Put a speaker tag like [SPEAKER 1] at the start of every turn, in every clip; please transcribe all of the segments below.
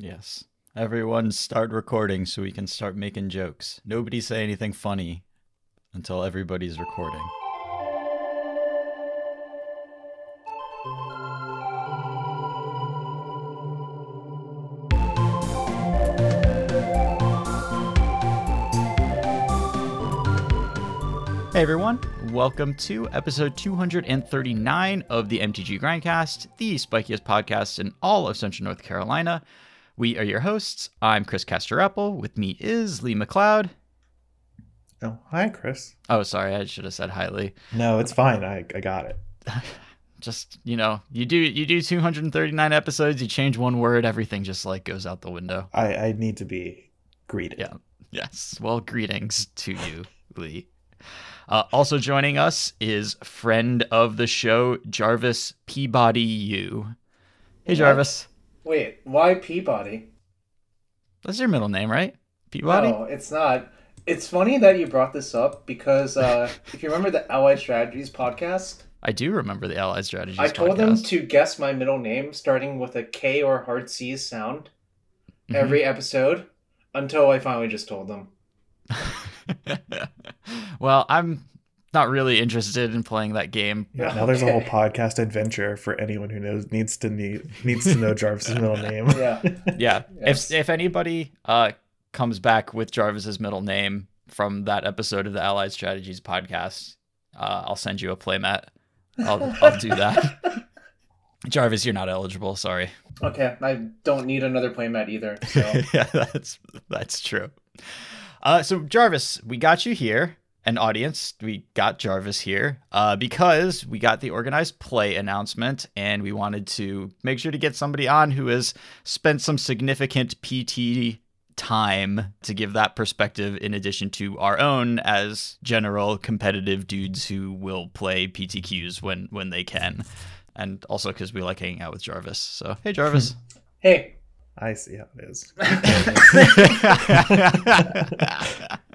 [SPEAKER 1] Yes. Everyone start recording so we can start making jokes. Nobody say anything funny until everybody's recording. Hey everyone, welcome to episode 239 of the MTG Grindcast, the spikiest podcast in all of Central North Carolina. We are your hosts. I'm Chris Casterapple. With me is Lee McLeod.
[SPEAKER 2] Oh, hi, Chris.
[SPEAKER 1] Oh, sorry, I should have said hi, Lee.
[SPEAKER 2] No, it's fine. I, I got it.
[SPEAKER 1] just you know, you do you do 239 episodes, you change one word, everything just like goes out the window.
[SPEAKER 2] I, I need to be greeted.
[SPEAKER 1] Yeah. Yes. Well, greetings to you, Lee. Uh, also joining us is friend of the show, Jarvis Peabody Yu. Hey, Jarvis.
[SPEAKER 3] Wait, why Peabody?
[SPEAKER 1] That's your middle name, right? Peabody?
[SPEAKER 3] No, it's not. It's funny that you brought this up because uh, if you remember the Allied Strategies podcast,
[SPEAKER 1] I do remember the Allied Strategies
[SPEAKER 3] I told
[SPEAKER 1] podcast.
[SPEAKER 3] them to guess my middle name starting with a K or hard C sound
[SPEAKER 1] Mhm.
[SPEAKER 3] every episode until I finally just told them.
[SPEAKER 1] well, I'm not really interested in playing that game.
[SPEAKER 2] Yeah, now there's a whole podcast adventure for anyone who knows needs to need needs to know Jarvis's middle name.
[SPEAKER 3] Yeah.
[SPEAKER 1] Yeah.
[SPEAKER 3] Yes.
[SPEAKER 1] If if anybody uh comes back with Jarvis's middle name from that episode of the Allied Strategies podcast, uh, I'll send you a playmat. I'll I'll do that. Jarvis, you're not eligible. Sorry.
[SPEAKER 3] Okay, I don't need another playmat either. So
[SPEAKER 1] yeah, that's that's true. Uh, so Jarvis, we got you here, an audience. We got Jarvis here uh, because we got the organized play announcement, and we wanted to make sure to get somebody on who has spent some significant PT time to give that perspective in addition to our own as general competitive dudes who will play PTQs when when they can. And also because we like hanging out with Jarvis. So, hey, Jarvis.
[SPEAKER 3] hey,
[SPEAKER 2] I see how it is.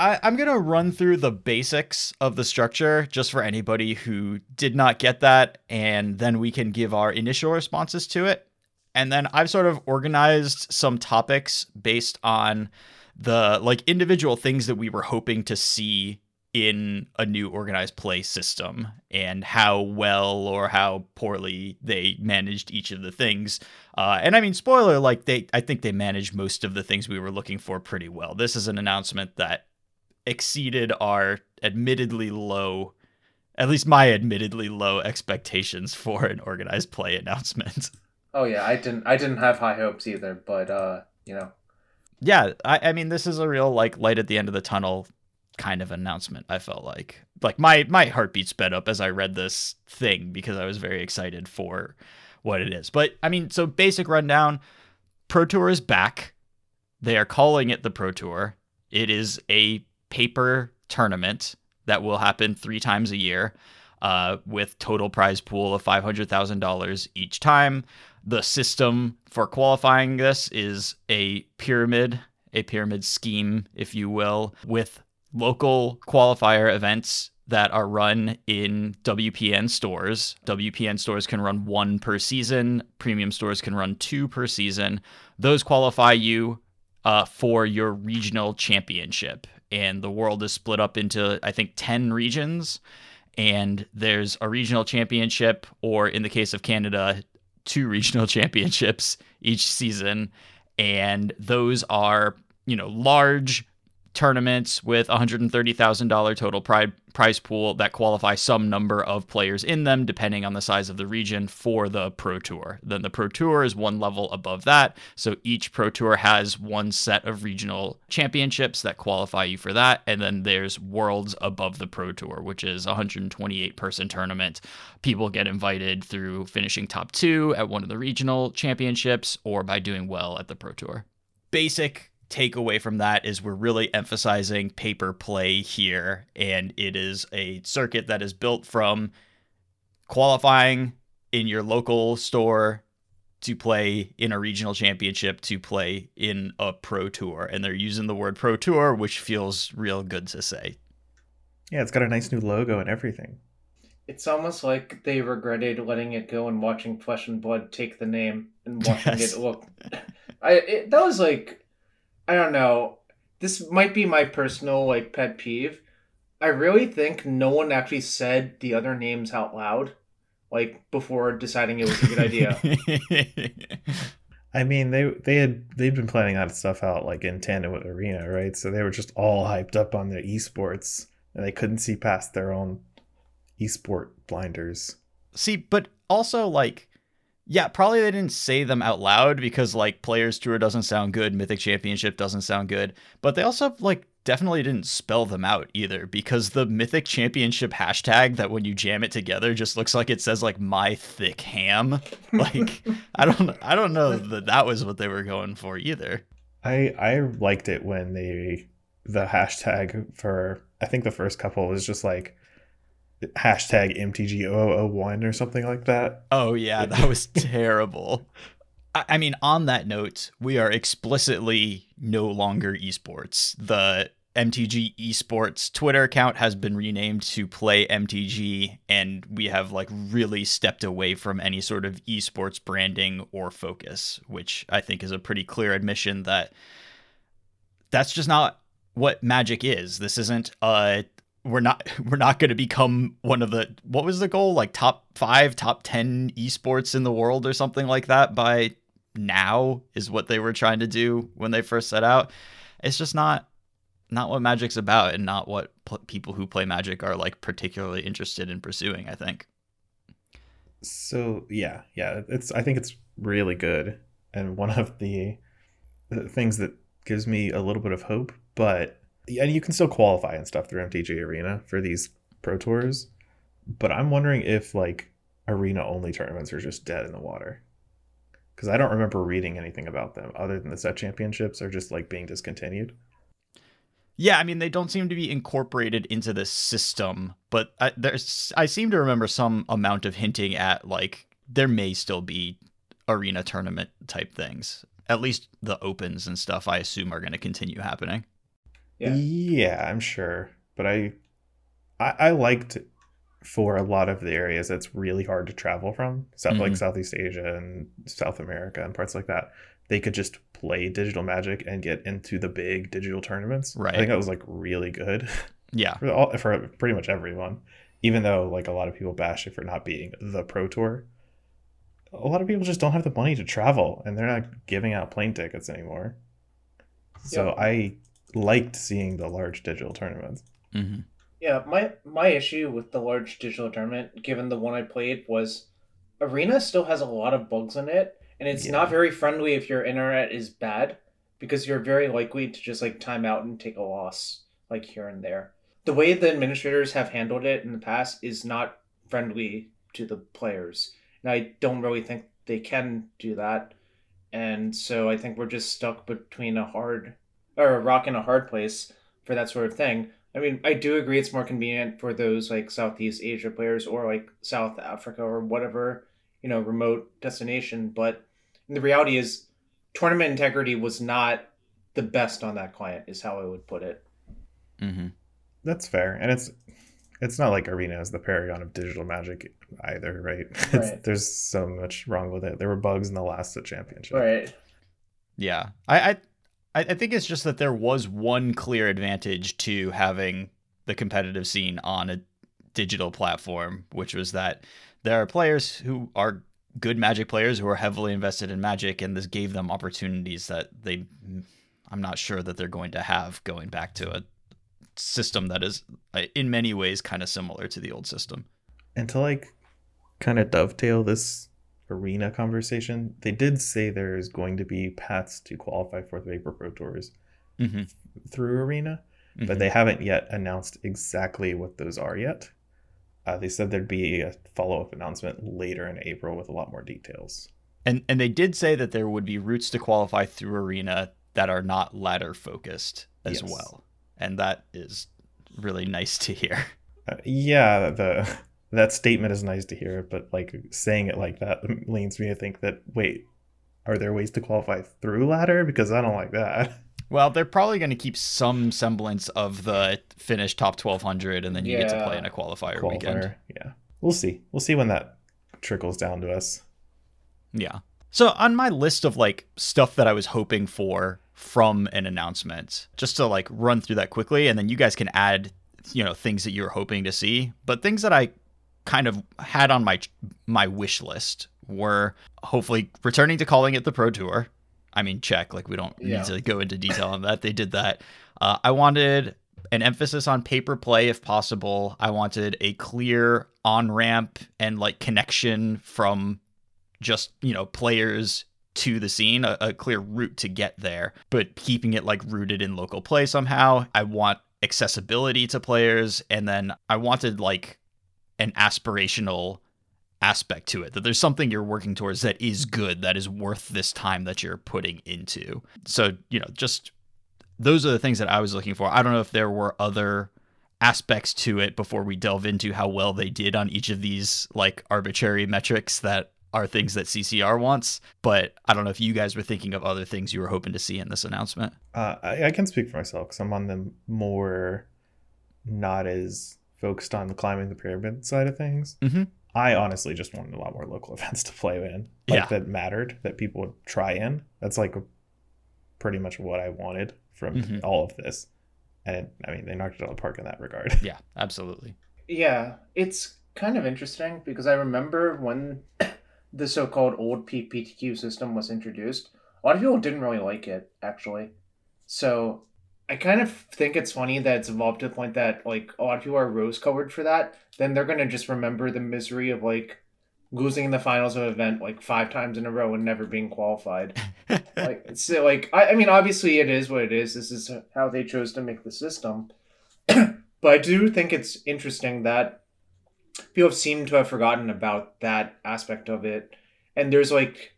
[SPEAKER 1] I, I'm going to run through the basics of the structure just for anybody who did not get that, and then we can give our initial responses to it. And then I've sort of organized some topics based on the like individual things that we were hoping to see in a new organized play system and how well or how poorly they managed each of the things. Uh, and I mean, spoiler, like they, I think they managed most of the things we were looking for pretty well. This is an announcement that exceeded our admittedly low, at least my admittedly low expectations for an organized play announcement.
[SPEAKER 3] oh yeah, I didn't I didn't have high hopes either, but uh, you know,
[SPEAKER 1] yeah, I, I mean, this is a real like light at the end of the tunnel kind of announcement. I felt like like my my heartbeat sped up as I read this thing because I was very excited for what it is. But I mean, so basic rundown: Pro Tour is back. They are calling it the Pro Tour. It is a paper tournament that will happen three times a year, uh, with total prize pool of five hundred thousand dollars each time. The system for qualifying this is a pyramid, a pyramid scheme, if you will, with local qualifier events that are run in WPN stores. WPN stores can run one per season, premium stores can run two per season. Those qualify you uh, for your regional championship. And the world is split up into, I think, 10 regions. And there's a regional championship, or in the case of Canada, two regional championships each season. And those are, you know, large tournaments with $130,000 total pri- prize pool that qualify some number of players in them, depending on the size of the region for the Pro Tour. Then the Pro Tour is one level above that. So each Pro Tour has one set of regional championships that qualify you for that. And then there's Worlds above the Pro Tour, which is a 128 person tournament. People get invited through finishing top two at one of the regional championships or by doing well at the Pro Tour. Basic takeaway from that is we're really emphasizing paper play here, and it is a circuit that is built from qualifying in your local store to play in a regional championship to play in a pro tour and they're using the word pro tour which feels real good to say
[SPEAKER 2] Yeah, it's got a nice new logo and everything.
[SPEAKER 3] It's almost like they regretted letting it go and watching Flesh and Blood take the name and watching
[SPEAKER 1] Yes.
[SPEAKER 3] it look. I it, that was like, I don't know. This might be my personal like pet peeve. I really think no one actually said the other names out loud, like before deciding it was a good idea.
[SPEAKER 2] I mean, they they had they'd been planning that stuff out like in tandem with Arena, right? So they were just all hyped up on their esports, and they couldn't see past their own esport blinders.
[SPEAKER 1] See, but also like yeah, probably they didn't say them out loud because like Players Tour doesn't sound good, Mythic Championship doesn't sound good, but they also like definitely didn't spell them out either because the Mythic Championship hashtag that when you jam it together just looks like it says like my thick ham. Like I don't I don't know that that was what they were going for either.
[SPEAKER 2] I I liked it when they the hashtag for I think the first couple was just like hashtag MTG001 or something like that.
[SPEAKER 1] Oh yeah, that was terrible. I I mean, on that note, we are explicitly no longer esports. The MTG esports Twitter account has been renamed to Play MTG, and we have like really stepped away from any sort of esports branding or focus, which I think is a pretty clear admission that that's just not what Magic is. This isn't uh we're not we're not going to become one of the what was the goal? Like top 5 top 10 esports in the world or something like that by now is what they were trying to do when they first set out. It's just not not what magic's about and not what pl- people who play magic are like particularly interested in pursuing i think.
[SPEAKER 2] So yeah, yeah, it's I think it's really good and one of the, the things that gives me a little bit of hope, but and you can still qualify and stuff through MTG Arena for these pro tours, but I'm wondering if like arena only tournaments are just dead in the water. Cuz I don't remember reading anything about them other than the set championships are just like being discontinued.
[SPEAKER 1] Yeah, I mean they don't seem to be incorporated into the system, but I, there's I seem to remember some amount of hinting at like there may still be arena tournament type things. At least the opens and stuff I assume are going to continue happening.
[SPEAKER 3] Yeah.
[SPEAKER 2] Yeah, I'm sure. But I, I, I liked for a lot of the areas that's really hard to travel from, South like
[SPEAKER 1] Mhm.
[SPEAKER 2] Southeast Asia and South America and parts like that. They could just play digital magic and get into the big digital tournaments.
[SPEAKER 1] Right.
[SPEAKER 2] I think that was like really good
[SPEAKER 1] Yeah.
[SPEAKER 2] for all for pretty much everyone. Even though like a lot of people bash it for not being the pro tour. A lot of people just don't have the money to travel and they're not giving out plane tickets anymore. So
[SPEAKER 3] Yep.
[SPEAKER 2] I liked seeing the large digital tournaments.
[SPEAKER 1] hmm
[SPEAKER 3] Yeah, my my issue with the large digital tournament, given the one I played, was Arena still has a lot of bugs in it, and it's
[SPEAKER 2] Yeah.
[SPEAKER 3] not very friendly if your internet is bad, because you're very likely to just like time out and take a loss like here and there. The way the administrators have handled it in the past is not friendly to the players, and I don't really think they can do that. And so I think we're just stuck between a hard or a rock and a hard place for that sort of thing. I mean, I do agree it's more convenient for those like Southeast Asia players or like South Africa or whatever, you know, remote destination. But the reality is, tournament integrity was not the best on that client, is how I would put it.
[SPEAKER 1] Mm-hmm.
[SPEAKER 2] That's fair, and it's it's not like Arena is the paragon of digital magic either, right? It's,
[SPEAKER 3] Right.
[SPEAKER 2] There's so much wrong with it. There were bugs in the last championship.
[SPEAKER 3] Right.
[SPEAKER 1] Yeah, I, I I I think it's just that there was one clear advantage to having the competitive scene on a digital platform, which was that there are players who are good Magic players who are heavily invested in Magic, and this gave them opportunities that they, I'm not sure that they're going to have going back to a system that is, uh, in many ways, kind of similar to the old system.
[SPEAKER 2] And to like kind of dovetail this arena conversation, they did say there's going to be paths to qualify for the paper Pro Tours
[SPEAKER 1] Mm-hmm.
[SPEAKER 2] through Arena, but they haven't yet announced exactly what those are yet. Uh, they said there'd be a follow up announcement later in April with a lot more details.
[SPEAKER 1] And and they did say that there would be routes to qualify through arena that are not ladder focused as
[SPEAKER 2] Yes.
[SPEAKER 1] well. And that is really nice to hear.
[SPEAKER 2] Uh, yeah, the that statement is nice to hear, but like saying it like that leads me to think that wait, are there ways to qualify through ladder? Because I don't like that.
[SPEAKER 1] Well, they're probably going to keep some semblance of the finished top 1200 and then you get to play in a qualifier, weekend.
[SPEAKER 2] Yeah. we'll see. We'll see when that trickles down to us.
[SPEAKER 1] Yeah. So on my list of like stuff that I was hoping for from an announcement, just to like run through that quickly, and then you guys can add, you know, things that you were hoping to see. But things that I kind of had on my my wish list were hopefully returning to calling it the Pro Tour. I mean, check. Like we don't
[SPEAKER 3] Yeah.
[SPEAKER 1] need to go into detail on that. They did that. Uh, I wanted an emphasis on paper play if possible. I wanted a clear on ramp and like connection from just you know players to the scene a, a clear route to get there but keeping it like rooted in local play somehow i want accessibility to players and then i wanted like an aspirational aspect to it that there's something you're working towards that is good that is worth this time that you're putting into so you know just those are the things that i was looking for i don't know if there were other aspects to it before we delve into how well they did on each of these like arbitrary metrics that are things that CCR wants. But I don't know if you guys were thinking of other things you were hoping to see in this announcement.
[SPEAKER 2] Uh, I, I can speak for myself because I'm on the more not as focused on the climbing the pyramid side of things.
[SPEAKER 1] Mhm.
[SPEAKER 2] I honestly just wanted a lot more local events to play in, like
[SPEAKER 1] Yeah.
[SPEAKER 2] that mattered that people would try in. That's like pretty much what I wanted from
[SPEAKER 1] Mhm.
[SPEAKER 2] all of this, and I mean they knocked it out of the park in that regard.
[SPEAKER 1] Yeah, absolutely.
[SPEAKER 3] Yeah, it's kind of interesting because I remember when the so-called old PPTQ system was introduced, a lot of people didn't really like it actually. So I kind of think it's funny that it's evolved to the point that like a lot of people are rose-colored for that. Then they're gonna just remember the misery of like losing in the finals of an event like five times in a row and never being qualified. like it's uh, like I, I mean obviously it is what it is this is how they chose to make the system but i do think it's interesting that people seem to have forgotten about that aspect of it and there's like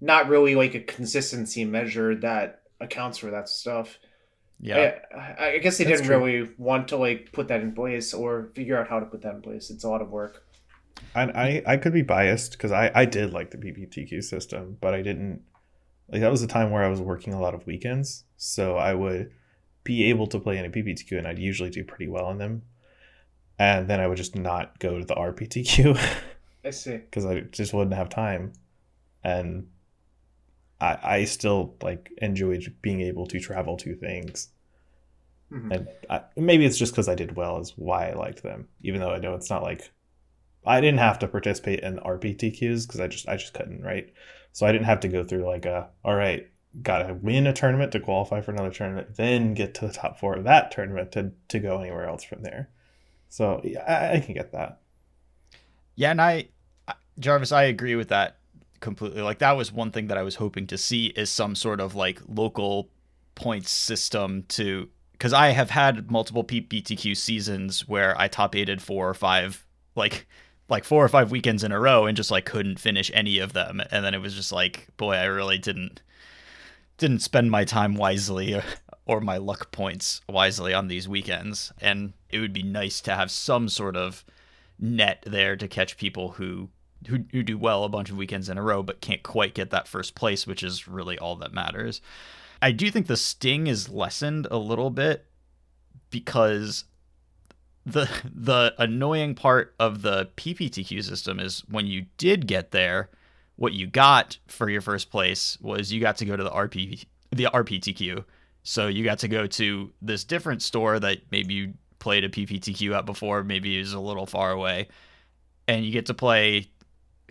[SPEAKER 3] not really like a consistency measure that accounts for that stuff
[SPEAKER 1] yeah.
[SPEAKER 3] I, I guess they
[SPEAKER 2] That's
[SPEAKER 3] didn't
[SPEAKER 2] true.
[SPEAKER 3] really want to like put that in place or figure out how to put that in place it's a lot of work
[SPEAKER 2] And I, I could be biased because I, I did like the PPTQ system, but I didn't like that was a time where I was working a lot of weekends, so I would be able to play in a PPTQ, and I'd usually do pretty well in them. And then I would just not go to the RPTQ
[SPEAKER 3] i see
[SPEAKER 2] because I just wouldn't have time. And I I still like enjoyed being able to travel to things.
[SPEAKER 3] Mhm.
[SPEAKER 2] And I, maybe it's just because I did well is why I liked them, even though I know it's not like I didn't have to participate in RPTQs because I just I just couldn't right. So I didn't have to go through like a all right, gotta win a tournament to qualify for another tournament, then get to the top four of that tournament to to go anywhere else from there. So yeah, I, I can get that.
[SPEAKER 1] Yeah, and I, I- Jarvis, I agree with that completely. Like that was one thing that I was hoping to see is some sort of like local points system to because I have had multiple PPTQ seasons where I top aided four or five like like four or five weekends in a row and just like couldn't finish any of them and then it was just like boy I really didn't didn't spend my time wisely or my luck points wisely on these weekends and it would be nice to have some sort of net there to catch people who who, who do well a bunch of weekends in a row but can't quite get that first place which is really all that matters. I do think the sting is lessened a little bit because the the annoying part of the pptq system is when you did get there what you got for your first place was you got to go to the rp the rptq so you got to go to this different store that maybe you played a PPTQ at before, maybe is a little far away, and you get to play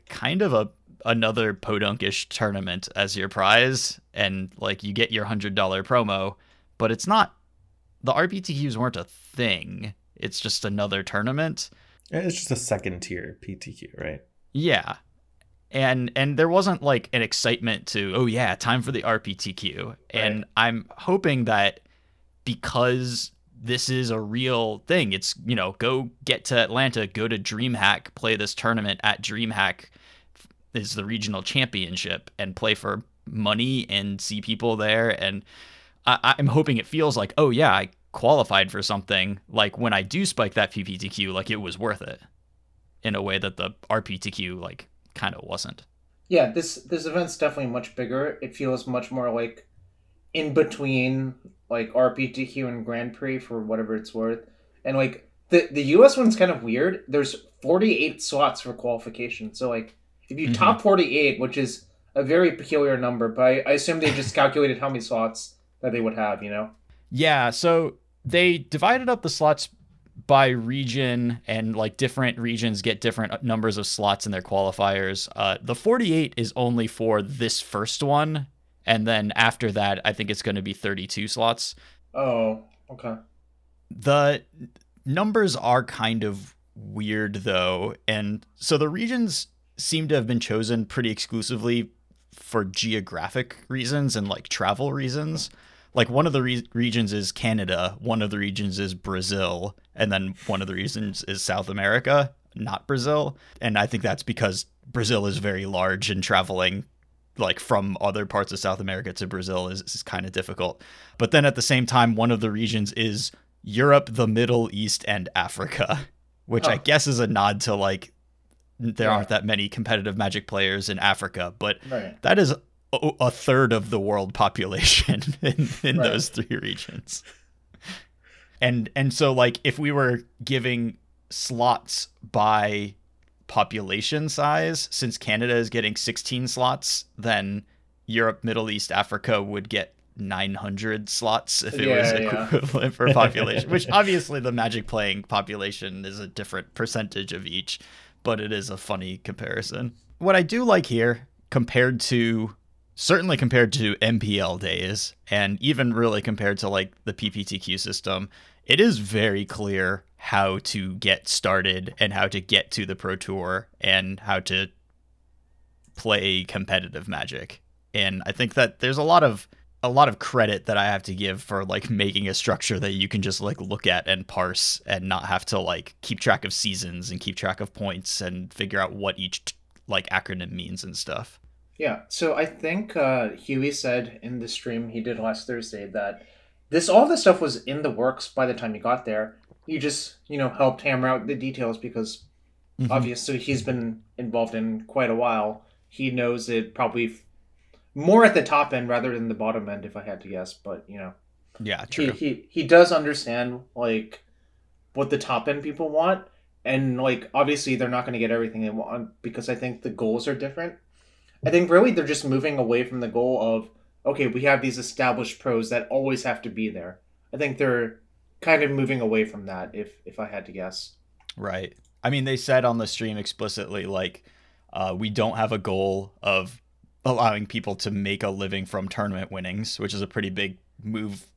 [SPEAKER 1] kind of a another podunkish tournament as your prize, and like you get your hundred dollar promo, but it's not the RPTQs weren't a thing. It's just another tournament.
[SPEAKER 2] It's just a second tier PTQ, right?
[SPEAKER 1] Yeah. And and there wasn't like an excitement to, oh yeah, time for the RPTQ. And I'm hoping that because this is a real thing, it's, you know, go get to Atlanta, go to DreamHack, play this tournament at DreamHack is the regional championship and play for money and see people there and I, I'm hoping it feels like, oh yeah, I qualified for something. Like when I do spike that PPTQ, like it was worth it in a way that the RPTQ like kind of wasn't.
[SPEAKER 3] Yeah, this this event's definitely much bigger. It feels much more like in between like RPTQ and Grand Prix for whatever it's worth. And like the the U.S. one's kind of weird. There's 48 slots for qualification. So like, if you
[SPEAKER 1] Mhm.
[SPEAKER 3] top 48, which is a very peculiar number, but I, I assume they just calculated how many slots that they would have. You know.
[SPEAKER 1] Yeah, so they divided up the slots by region, and like different regions get different numbers of slots in their qualifiers. Uh, the 48 is only for this first one, and then after that, I think it's going to be 32 slots.
[SPEAKER 3] Oh, okay.
[SPEAKER 1] The numbers are kind of weird though, and so the regions seem to have been chosen pretty exclusively for geographic reasons and like travel reasons. Like one of the re- regions is Canada, one of the regions is Brazil, and then one of the regions is South America, not Brazil. And I think that's because Brazil is very large and traveling like from other parts of South America to Brazil is, is kind of difficult. But then at the same time, one of the regions is Europe, the Middle East, and Africa, which I
[SPEAKER 3] Oh.
[SPEAKER 1] guess is a nod to like there
[SPEAKER 3] Yeah.
[SPEAKER 1] aren't that many competitive Magic players in Africa, but
[SPEAKER 3] Right.
[SPEAKER 1] that is a, a third of the world population in, in
[SPEAKER 3] Right.
[SPEAKER 1] those three regions. And and so like if we were giving slots by population size, since Canada is getting 16 slots, then Europe, Middle East, Africa would get 900 slots if it was
[SPEAKER 3] Yeah, yeah.
[SPEAKER 1] equivalent for population, which obviously the magic playing population is a different percentage of each, but it is a funny comparison. What I do like here compared to certainly compared to MPL days and even really compared to like the PPTQ system, it is very clear how to get started and how to get to the Pro Tour and how to play competitive Magic. And I think that there's a lot of a lot of credit that I have to give for like making a structure that you can just like look at and parse and not have to like keep track of seasons and keep track of points and figure out what each like acronym means and stuff.
[SPEAKER 3] Yeah, so I think uh, Huey said in the stream he did last Thursday that this all this stuff was in the works by the time you got there. You just you know helped hammer out the details because
[SPEAKER 1] Mhm.
[SPEAKER 3] obviously he's been involved in quite a while. He knows it probably f- more at the top end rather than the bottom end, if I had to guess. But you know,
[SPEAKER 1] Yeah,
[SPEAKER 3] he,
[SPEAKER 1] true.
[SPEAKER 3] he he does understand like what the top end people want, and like obviously they're not going to get everything they want because I think the goals are different. I think really they're just moving away from the goal of okay, we have these established pros that always have to be there. I think they're kind of moving away from that. If if I had to guess,
[SPEAKER 1] Right. I mean, they said on the stream explicitly, like, uh, we don't have a goal of allowing people to make a living from tournament winnings, which is a pretty big move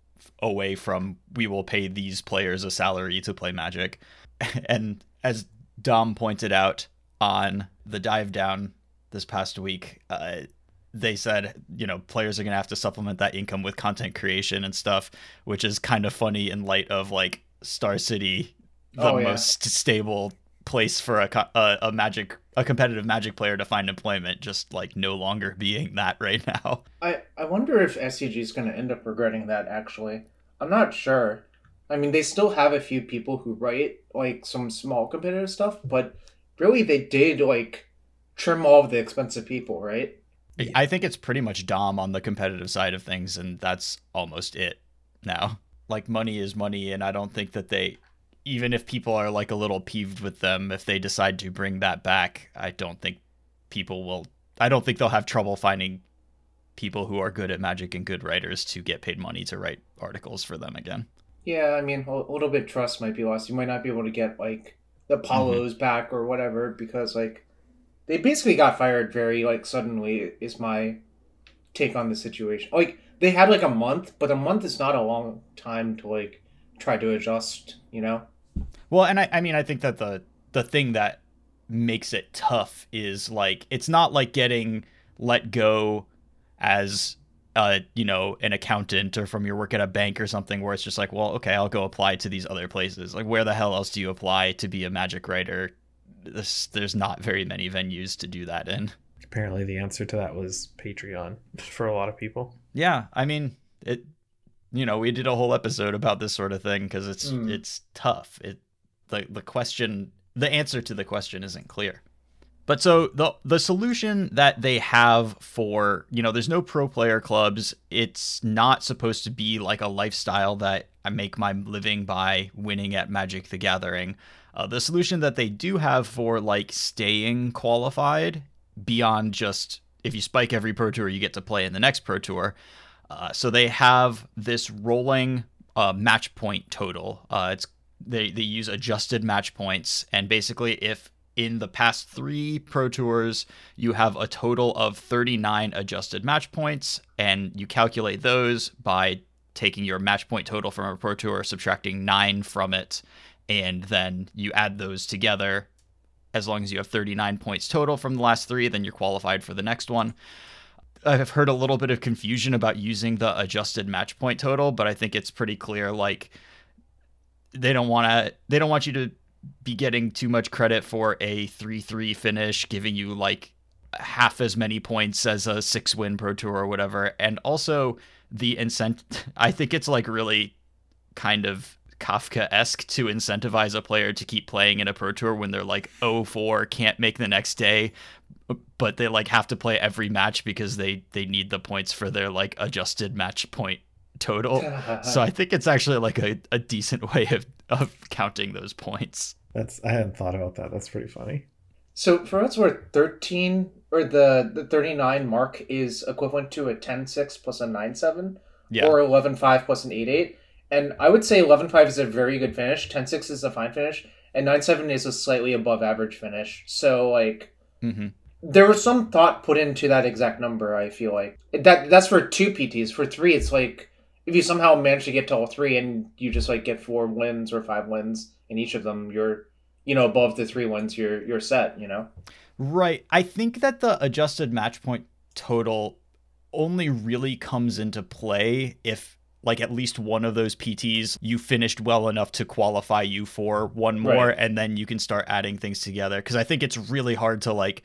[SPEAKER 1] away from we will pay these players a salary to play Magic. And as Dom pointed out on the dive down this past week, uh, they said, you know, players are going to have to supplement that income with content creation and stuff, which is kind of funny in light of like Star City, the
[SPEAKER 3] Oh, yeah.
[SPEAKER 1] most stable place for a, a a magic a competitive magic player to find employment just like no longer being that right now.
[SPEAKER 3] I I wonder if SCG is going to end up regretting that. Actually, I'm not sure. I mean, they still have a few people who write like some small competitive stuff, but really they did like trim all of the expensive people, right?
[SPEAKER 1] I think it's pretty much Dom on the competitive side of things, and that's almost it now. Like money is money, and I don't think that they, even if people are like a little peeved with them, if they decide to bring that back, I don't think people will. I don't think they'll have trouble finding people who are good at magic and good writers to get paid money to write articles for them again.
[SPEAKER 3] Yeah, I mean, a little bit of trust might be lost. You might not be able to get like the mm-hmm. Apollos back or whatever because like they basically got fired very like suddenly. Is my take on the situation. Like they had like a month, but a month is not a long time to like try to adjust. You know.
[SPEAKER 1] Well, and I, I mean, I think that the the thing that makes it tough is like it's not like getting let go as uh you know an accountant or from your work at a bank or something where it's just like well okay I'll go apply to these other places like where the hell else do you apply to be a magic writer this, there's not very many venues to do that in
[SPEAKER 2] Apparently, the answer to that was Patreon for a lot of people.
[SPEAKER 1] yeah I mean it you know we did a whole episode about this sort of thing because it's
[SPEAKER 3] Mm.
[SPEAKER 1] it's tough it the the question the answer to the question isn't clear but so the the solution that they have for you know there's no pro player clubs it's not supposed to be like a lifestyle that I make my living by winning at Magic the Gathering. Uh, the solution that they do have for like staying qualified beyond just if you spike every Pro Tour, you get to play in the next Pro Tour. Uh, so they have this rolling uh, match point total. Uh, it's they they use adjusted match points, and basically, if in the past three Pro Tours you have a total of 39 adjusted match points, and you calculate those by taking your match point total from a Pro Tour, subtracting nine from it, and then you add those together. As long as you have 39 points total from the last three, then you're qualified for the next one. I've heard a little bit of confusion about using the adjusted match point total, but I think it's pretty clear. Like they don't want to, they don't want you to be getting too much credit for a three-three finish, giving you like half as many points as a six-win pro tour or whatever. And also the incent, I think it's like really kind of Kafka esque to incentivize a player to keep playing in a pro tour when they're like 0-4, can't make the next day, but they like have to play every match because they they need the points for their like adjusted match point total. so I think it's actually like a, a decent way of, of counting those points.
[SPEAKER 2] That's I hadn't thought about that. That's pretty funny.
[SPEAKER 3] So for what's worth, thirteen or the the thirty nine mark is equivalent to a 10-6 plus a 9-7
[SPEAKER 1] Yeah.
[SPEAKER 3] or 11-5 plus an 8-8. And I would say 11-5 is a very good finish, 10-6 is a fine finish, and 9-7 is a slightly above average finish. So like
[SPEAKER 1] hmm
[SPEAKER 3] there was some thought put into that exact number. I feel like that that's for two PTs. For three, it's like if you somehow manage to get to all three and you just like get four wins or five wins in each of them, you're you know above the three wins. You're you're set. You know.
[SPEAKER 1] Right. I think that the adjusted match point total only really comes into play if like at least one of those PTs you finished well enough to qualify you for one more
[SPEAKER 3] Right.
[SPEAKER 1] and then you can start adding things together cuz I think it's really hard to like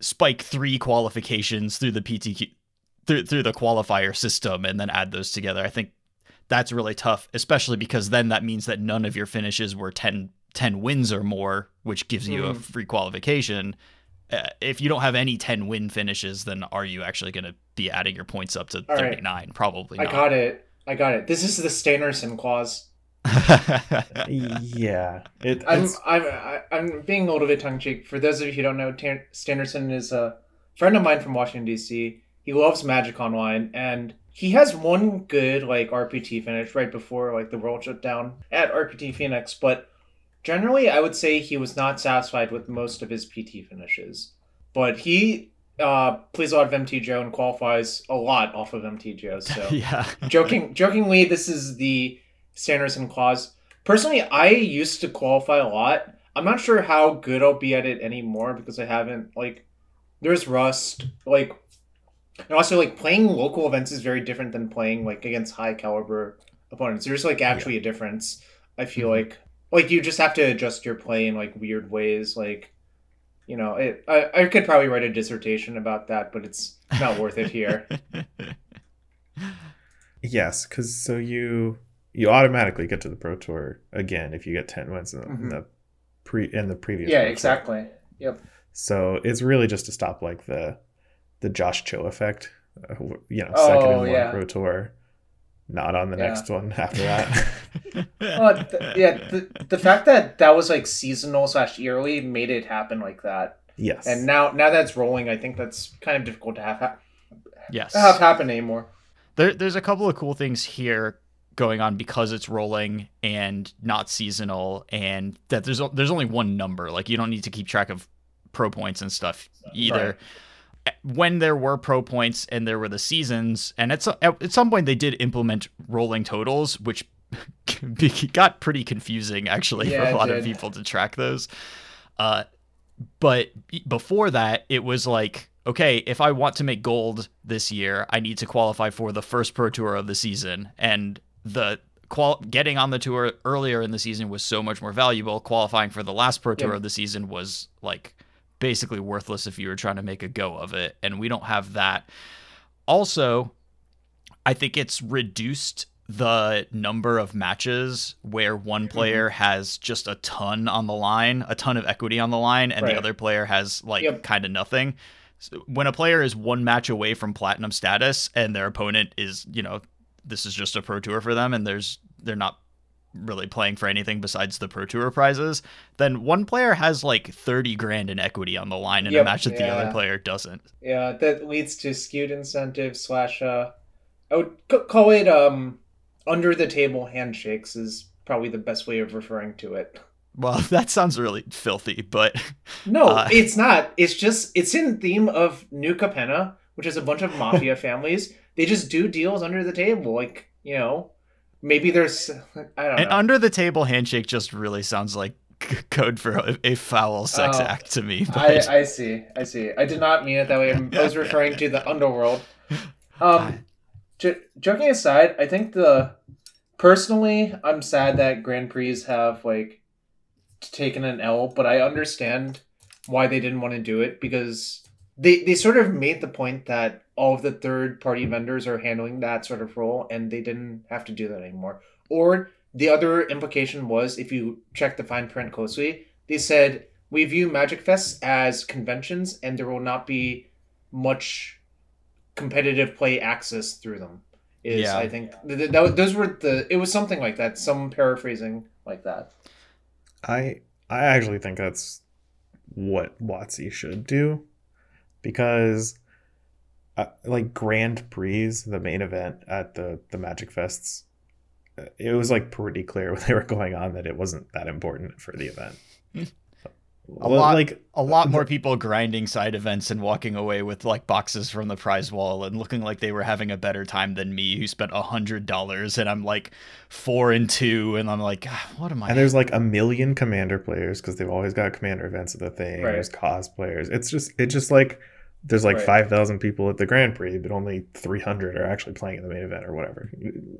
[SPEAKER 1] spike 3 qualifications through the PTQ through through the qualifier system and then add those together. I think that's really tough, especially because then that means that none of your finishes were 10, 10 wins or more, which gives you a
[SPEAKER 3] Mhm.
[SPEAKER 1] free qualification. Uh, if you don't have any 10 win finishes, then are you actually going to be adding your points up to
[SPEAKER 3] All right.
[SPEAKER 1] 39? Probably
[SPEAKER 3] I
[SPEAKER 1] not.
[SPEAKER 3] got it. I got it. This is the Stanerson clause.
[SPEAKER 2] yeah, it,
[SPEAKER 3] I'm I'm I'm being a little bit tongue cheek. For those of you who don't know, Tan- Standerson is a friend of mine from Washington D.C. He loves Magic Online, and he has one good like RPT finish right before like the world shut down at RPT Phoenix. But generally, I would say he was not satisfied with most of his PT finishes. But he uh, plays a lot of MTGO and qualifies a lot off of MTGO. So
[SPEAKER 1] yeah.
[SPEAKER 3] joking jokingly this is the sanderson clause personally i used to qualify a lot i'm not sure how good i'll be at it anymore because i haven't like there's rust like and also like playing local events is very different than playing like against high caliber opponents there's like actually a difference i feel
[SPEAKER 1] Mhm.
[SPEAKER 3] like like you just have to adjust your play in like weird ways like you know it I, I could probably write a dissertation about that but it's not worth it here
[SPEAKER 2] yes, because so you you automatically get to the pro tour again if you get ten wins in the, in
[SPEAKER 3] Mhm.
[SPEAKER 2] the pre in the previous.
[SPEAKER 3] yeah
[SPEAKER 2] Pro
[SPEAKER 3] exactly yep
[SPEAKER 2] So it's really just to stop like the the Josh Cho effect. Uh, you know, second in
[SPEAKER 3] Oh,
[SPEAKER 2] one
[SPEAKER 3] yeah.
[SPEAKER 2] pro tour, not on the
[SPEAKER 3] Yeah.
[SPEAKER 2] next one after that.
[SPEAKER 3] Well, th- yeah, the, the fact that that was like seasonal slash yearly made it happen like that,
[SPEAKER 2] yes,
[SPEAKER 3] and now now that's rolling, I think that's kind of difficult to have ha-
[SPEAKER 1] yes.
[SPEAKER 3] have happen anymore.
[SPEAKER 1] There, there's a couple of cool things here going on because it's rolling and not seasonal, and that there's there's only one number. Like you don't need to keep track of pro points and stuff either. When there were pro points and there were the seasons, and at some, at some point they did implement rolling totals, which got pretty confusing actually
[SPEAKER 3] Yeah,
[SPEAKER 1] for a lot of people to track those. Uh, but before that, it was like, okay, if I want to make gold this year, I need to qualify for the first pro tour of the season, and the qual- getting on the tour earlier in the season was so much more valuable. Qualifying for the last pro tour
[SPEAKER 3] Yeah.
[SPEAKER 1] of the season was like basically worthless if you were trying to make a go of it, and we don't have that. Also, I think it's reduced the number of matches where one mm-hmm. player has just a ton on the line, a ton of equity on the line, and
[SPEAKER 3] Right.
[SPEAKER 1] the other player has like
[SPEAKER 3] Yep.
[SPEAKER 1] kind of nothing. So when a player is one match away from platinum status and their opponent is, you know, this is just a pro tour for them and there's they're not really playing for anything besides the Pro Tour prizes, then one player has like 30 grand in equity on the line in a match that the other player doesn't.
[SPEAKER 3] Yeah, that leads to skewed incentive slash uh I would c- call it um under the table handshakes is probably the best way of referring to it.
[SPEAKER 1] Well, that sounds really filthy, but
[SPEAKER 3] No,
[SPEAKER 1] Uh,
[SPEAKER 3] it's not. It's just it's in theme of New Capenna, which is a bunch of mafia families. They just do deals under the table, like you know, maybe there's I don't
[SPEAKER 1] an
[SPEAKER 3] know.
[SPEAKER 1] under the table handshake just really sounds like code for a, foul sex
[SPEAKER 3] Oh,
[SPEAKER 1] act to me.
[SPEAKER 3] I, I see, I see. I did not mean it that way. I was referring to the underworld. Um, j- joking aside, I think the personally, I'm sad that Grand Prix have like taken an L, but I understand why they didn't want to do it because they they sort of made the point that all of the third party vendors are handling that sort of role, and they didn't have to do that anymore. Or the other implication was, if you check the fine print closely, they said we view Magic Fests as conventions, and there will not be much competitive play access through them. Is
[SPEAKER 1] Yeah.
[SPEAKER 3] I think th- th- that, those were the it was something like that, some paraphrasing like that.
[SPEAKER 2] I I actually think that's what WotC should do because uh, like Grand Prix, the main event at the the Magic Fests, uh, it was like pretty clear when they were going on that it wasn't that important for the event.
[SPEAKER 1] A
[SPEAKER 2] Well,
[SPEAKER 1] lot-
[SPEAKER 2] like
[SPEAKER 1] a lot more people grinding side events and walking away with like boxes from the prize wall and looking like they were having a better time than me who spent a hundred dollars and I'm like four and two and I'm like "Ah, what am I
[SPEAKER 2] and there's like a million commander players because they've always got commander events at the thing.
[SPEAKER 3] Right.
[SPEAKER 2] There's cosplayers. It's just it's just like there's like
[SPEAKER 3] Right.
[SPEAKER 2] five thousand people at the Grand Prix, but only three hundred are actually playing in the main event or whatever.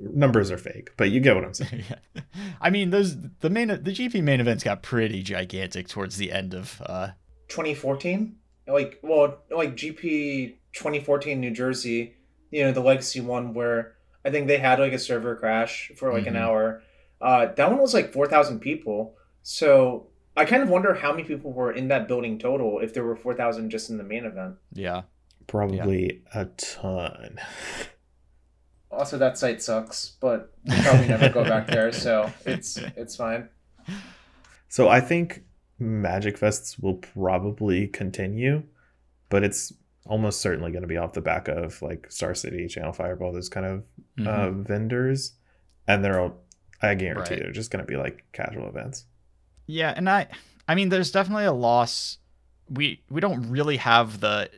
[SPEAKER 2] Numbers are fake, but you get what I'm saying.
[SPEAKER 1] Yeah. I mean those the main the GP main events got pretty gigantic towards the end of uh
[SPEAKER 3] 2014, like well, like GP 2014 New Jersey, you know the legacy one where I think they had like a server crash for like an
[SPEAKER 1] Mhm.
[SPEAKER 3] hour. Uh, that one was like 4,000 people. So I kind of wonder how many people were in that building total if there were 4,000 just in the main event.
[SPEAKER 1] yeah.
[SPEAKER 2] Probably a ton.
[SPEAKER 3] Also, that site sucks, but we'll probably never go back there, so it's it's fine.
[SPEAKER 2] So I think Magic Fests will probably continue, but it's almost certainly going to be off the back of like Star City, Channel Fireball, those kind of
[SPEAKER 1] Mhm.
[SPEAKER 2] uh, vendors, and they're all. I guarantee
[SPEAKER 1] Right.
[SPEAKER 2] they're just going to be like casual events.
[SPEAKER 1] Yeah, and I I mean there's definitely a loss. We we don't really have the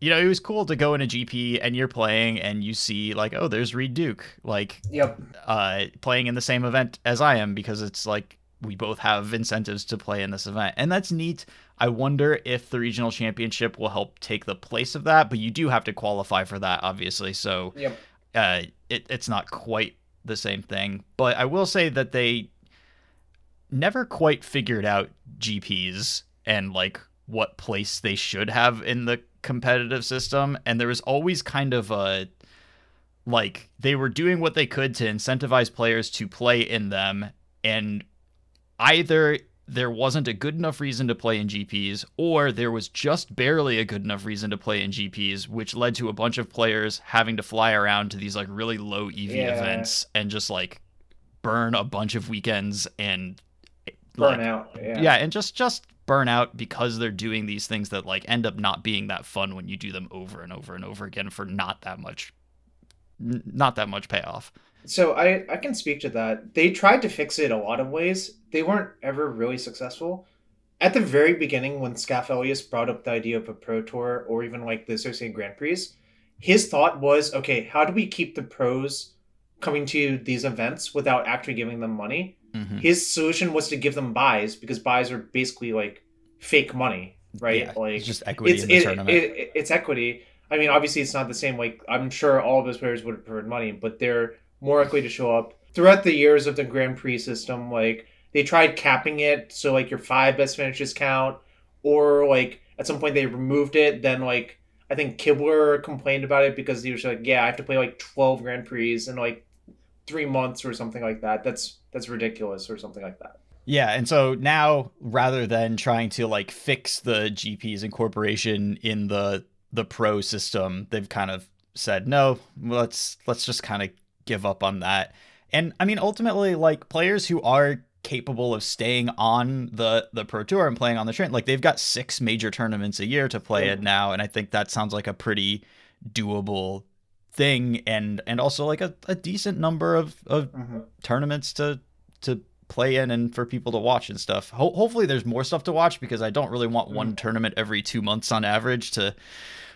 [SPEAKER 1] you know, it was cool to go in a GP and you're playing and you see like, oh, there's Reed Duke, like
[SPEAKER 3] Yep.
[SPEAKER 1] uh playing in the same event as I am because it's like we both have incentives to play in this event. And that's neat. I wonder if the regional championship will help take the place of that, but you do have to qualify for that obviously. So
[SPEAKER 3] Yep.
[SPEAKER 1] uh, it, it's not quite the same thing. But I will say that they never quite figured out GPs and like what place they should have in the competitive system. And there was always kind of a like they were doing what they could to incentivize players to play in them. And either there wasn't a good enough reason to play in GPs, or there was just barely a good enough reason to play in GPs, which led to a bunch of players having to fly around to these like really low EV
[SPEAKER 3] Yeah.
[SPEAKER 1] events and just like burn a bunch of weekends and
[SPEAKER 3] Burn
[SPEAKER 1] like,
[SPEAKER 3] out. Yeah.
[SPEAKER 1] yeah. and just just burn out because they're doing these things that like end up not being that fun when you do them over and over and over again for not that much n- not that much payoff
[SPEAKER 3] So I I can speak to that. They tried to fix it a lot of ways. They weren't ever really successful. At the very beginning, when Skaff Elias brought up the idea of a pro tour or even like the Associated Grand Prix, his thought was, okay, how do we keep the pros coming to these events without actually giving them money?
[SPEAKER 1] Mhm.
[SPEAKER 3] His solution was to give them buys because buys are basically like fake money, right?
[SPEAKER 1] Yeah,
[SPEAKER 3] like
[SPEAKER 1] it's just equity
[SPEAKER 3] it's
[SPEAKER 1] in the
[SPEAKER 3] it-
[SPEAKER 1] tournament
[SPEAKER 3] it- it- it's equity. I mean, obviously, it's not the same. Like, I'm sure all of those players would have preferred money, but they're more likely to show up throughout the years of the Grand Prix system. Like, they tried capping it so like your five best finishes count, or like at some point they removed it. Then like I think Kibler complained about it because he was like, "Yeah, I have to play like 12 Grand Prix and like three months or something like that. That's that's ridiculous or something like that."
[SPEAKER 1] Yeah, and so now rather than trying to like fix the GP's incorporation in the the pro system, they've kind of said no, let's let's just kind of give up on that. And I mean, ultimately, like players who are capable of staying on the the pro tour and playing on the train, like they've got six major tournaments a year to play it now, and I think that sounds like a pretty doable thing, and and also like a, a decent number of of mm-hmm. tournaments to to play in and for people to watch and stuff. Ho- hopefully, there's more stuff to watch because I don't really want one mm. tournament every two months on average to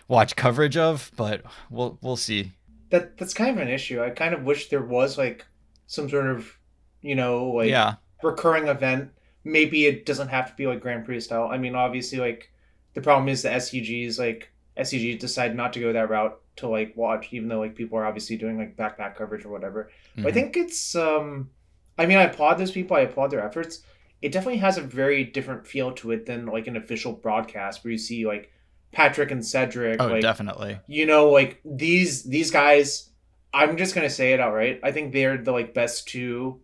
[SPEAKER 1] watch coverage of. But we'll we'll see.
[SPEAKER 3] That that's kind of an issue. I kind of wish there was like some sort of, you know, like
[SPEAKER 1] yeah,
[SPEAKER 3] recurring event. Maybe it doesn't have to be like Grand Prix style. I mean, obviously, like the problem is the SCGs like SCGs decide not to go that route to like watch, even though like people are obviously doing like backpack coverage or whatever. But I think it's um, I mean, I applaud those people. I applaud their efforts. It definitely has a very different feel to it than like an official broadcast where you see like Patrick and Cedric,
[SPEAKER 1] oh,
[SPEAKER 3] like
[SPEAKER 1] definitely.
[SPEAKER 3] you know like these these guys i'm just gonna say it outright i think they're the like best two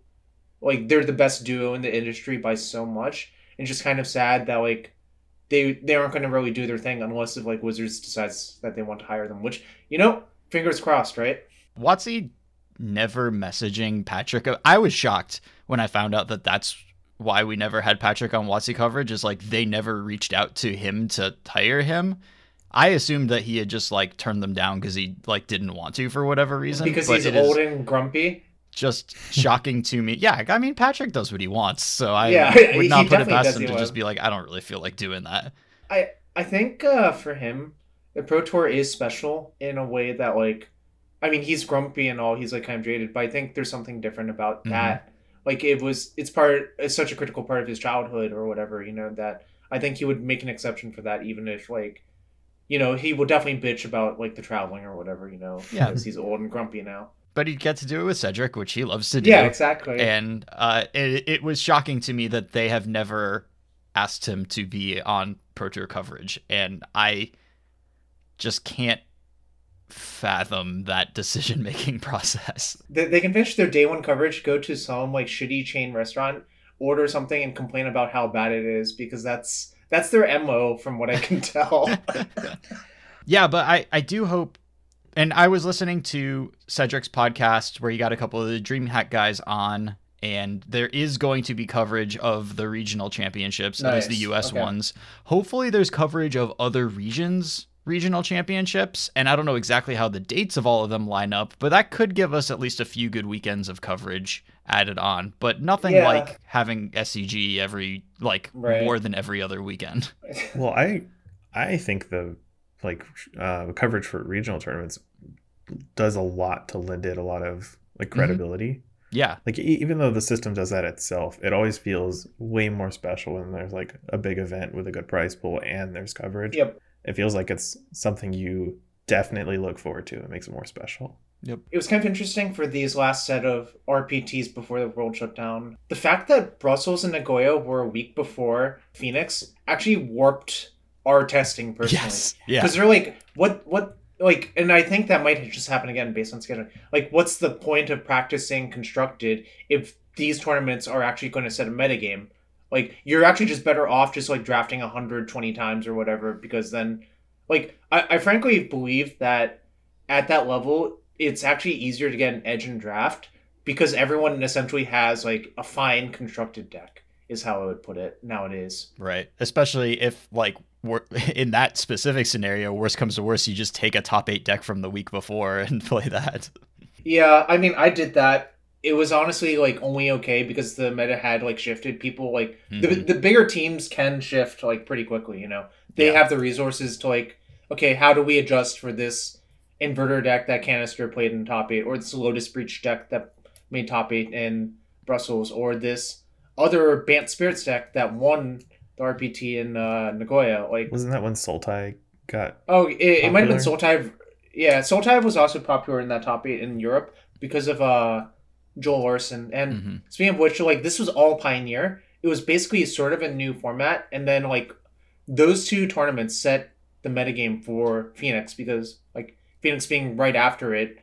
[SPEAKER 3] like they're the best duo in the industry by so much and just kind of sad that like they they aren't going to really do their thing unless if like wizards decides that they want to hire them which you know fingers crossed right
[SPEAKER 1] WotC never messaging Patrick. I was shocked when I found out that that's why we never had Patrick on WotC coverage. Is like they never reached out to him to hire him. I assumed that he had just like turned them down because he like didn't want to for whatever reason.
[SPEAKER 3] because
[SPEAKER 1] but
[SPEAKER 3] he's
[SPEAKER 1] it is
[SPEAKER 3] old and grumpy
[SPEAKER 1] just shocking to me. Yeah, I mean Patrick does what he wants, so I
[SPEAKER 3] Yeah,
[SPEAKER 1] would not put it past him to just be like, I don't really feel like doing that.
[SPEAKER 3] I I think uh, for him, the Pro Tour is special in a way that like, I mean, he's grumpy and all. He's like kind of jaded, but I think there's something different about
[SPEAKER 1] Mhm.
[SPEAKER 3] that. Like it was, it's part, it's such a critical part of his childhood or whatever. You know that I think he would make an exception for that, even if like, you know, he will definitely bitch about like the traveling or whatever. You know,
[SPEAKER 1] Yeah.
[SPEAKER 3] because he's old and grumpy now.
[SPEAKER 1] But he'd get to do it with Cedric, which he loves to do.
[SPEAKER 3] Yeah, exactly.
[SPEAKER 1] and uh, it, it was shocking to me that they have never asked him to be on Pro Tour coverage, and I just can't fathom that decision making process.
[SPEAKER 3] they, they can finish their day one coverage, go to some like shitty chain restaurant, order something, and complain about how bad it is because that's that's their mo from what I can tell.
[SPEAKER 1] yeah, but I I do hope. And I was listening to Cedric's podcast where he got a couple of the DreamHack guys on, and there is going to be coverage of the regional championships, at least the U.S.
[SPEAKER 3] Okay.
[SPEAKER 1] ones. Hopefully, there's coverage of other regions' regional championships, and I don't know exactly how the dates of all of them line up, but that could give us at least a few good weekends of coverage added on. But nothing
[SPEAKER 3] Yeah.
[SPEAKER 1] like having SCG every like
[SPEAKER 3] Right.
[SPEAKER 1] more than every other weekend.
[SPEAKER 2] Well, I I think the like uh, coverage for regional tournaments does a lot to lend it a lot of like
[SPEAKER 1] Mm-hmm.
[SPEAKER 2] credibility.
[SPEAKER 1] Yeah,
[SPEAKER 2] Like e- even though the system does that itself, it always feels way more special when there's like a big event with a good prize pool and there's coverage.
[SPEAKER 3] Yep.
[SPEAKER 2] It feels like it's something you definitely look forward to. It makes it more special. Yep.
[SPEAKER 3] It was kind of interesting for these last set of RPTs before the world shut down. The fact that Brussels and Nagoya were a week before Phoenix actually warped our testing personally.
[SPEAKER 1] yes, yeah.
[SPEAKER 3] because they're like what what like and i think that might just happen again based on scheduling like what's the point of practicing constructed if these tournaments are actually going to set a metagame like you're actually just better off just like drafting 120 times or whatever because then like i, I frankly believe that at that level it's actually easier to get an edge in draft because everyone essentially has like a fine constructed deck is how i would put it nowadays
[SPEAKER 1] Right. Especially if like in that specific scenario, worst comes to worst, you just take a top eight deck from the week before and play that.
[SPEAKER 3] Yeah, I mean, I did that. It was honestly like only okay because the meta had like shifted. People like the,
[SPEAKER 1] Mhm.
[SPEAKER 3] the bigger teams can shift like pretty quickly. You know, they
[SPEAKER 1] Yeah.
[SPEAKER 3] have the resources to like, okay, how do we adjust for this inverter deck that Kanister played in top eight, or this Lotus Breach deck that made top eight in Brussels, or this other Bant Spirits deck that won the RPT in uh, Nagoya. Like,
[SPEAKER 2] Wasn't that when Sultai got
[SPEAKER 3] Oh, it, it might have been
[SPEAKER 2] Popular?
[SPEAKER 3] Sultai. Yeah, Sultai was also popular in that top eight in Europe because of uh, Joel Larsson. And
[SPEAKER 1] Mhm.
[SPEAKER 3] speaking of which, like this was all Pioneer. It was basically sort of a new format, and then like those two tournaments set the metagame for Phoenix because like Phoenix being right after it,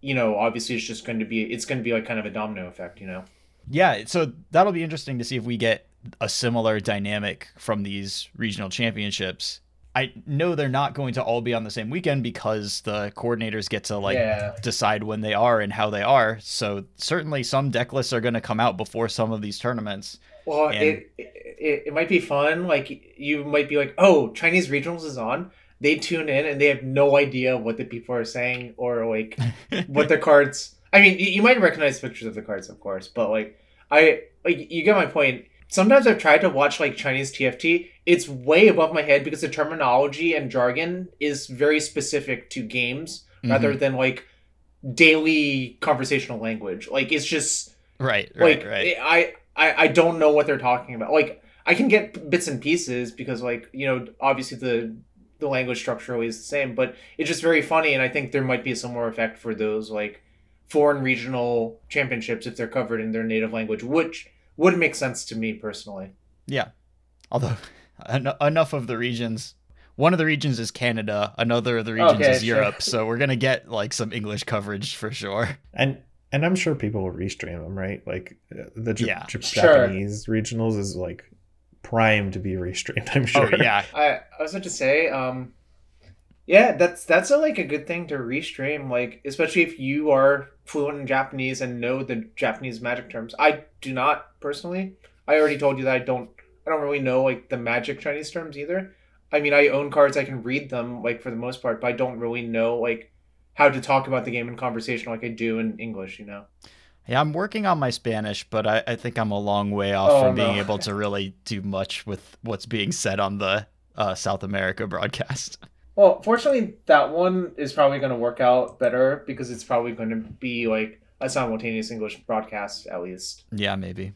[SPEAKER 3] you know, obviously it's just going to be it's going to be like kind of a domino effect, you know.
[SPEAKER 1] Yeah, so that'll be interesting to see if we get a similar dynamic from these regional championships. I know they're not going to all be on the same weekend because the coordinators get to like
[SPEAKER 3] Yeah.
[SPEAKER 1] decide when they are and how they are. So certainly some deck lists are going to come out before some of these tournaments.
[SPEAKER 3] Well,
[SPEAKER 1] And-
[SPEAKER 3] it, it it might be fun. Like you might be like, oh, Chinese regionals is on. They tune in and they have no idea what the people are saying or like what the cards. I mean, you, you might recognize pictures of the cards, of course, but like I like you get my point. Sometimes I've tried to watch like Chinese TFT. It's way above my head because the terminology and jargon is very specific to games rather mm-hmm. than like daily conversational language. Like it's just
[SPEAKER 1] Right, right,
[SPEAKER 3] like
[SPEAKER 1] right.
[SPEAKER 3] I, I I don't know what they're talking about. Like I can get bits and pieces because like you know obviously the the language structure always the same, but it's just very funny, and I think there might be a similar effect for those like foreign regional championships if they're covered in their native language, which would make sense to me personally.
[SPEAKER 1] Yeah. Although en- enough of the regions. One of the regions is Canada. Another of the regions
[SPEAKER 3] Okay,
[SPEAKER 1] is
[SPEAKER 3] sure.
[SPEAKER 1] Europe. So we're gonna get like some English coverage for sure.
[SPEAKER 2] and and I'm sure people will restream them, right? Like uh, the J-
[SPEAKER 1] Yeah.
[SPEAKER 2] J-
[SPEAKER 3] Sure.
[SPEAKER 2] Japanese regionals is like primed to be restreamed. I'm sure.
[SPEAKER 1] Oh yeah,
[SPEAKER 3] I I was about to say, um, yeah, that's that's a, like a good thing to restream, like especially if you are fluent in Japanese and know the Japanese magic terms. I do not personally. I already told you that I don't. I don't really know like the magic Chinese terms either. I mean, I own cards. I can read them like for the most part, but I don't really know like how to talk about the game in conversation like I do in English. You know.
[SPEAKER 1] yeah. I'm working on my Spanish, but I, I think I'm a long way off
[SPEAKER 3] Oh,
[SPEAKER 1] from being able to really do much with what's being said on the uh, South America broadcast.
[SPEAKER 3] Well, fortunately, that one is probably going to work out better because it's probably going to be like a simultaneous English broadcast at least.
[SPEAKER 1] Yeah, maybe.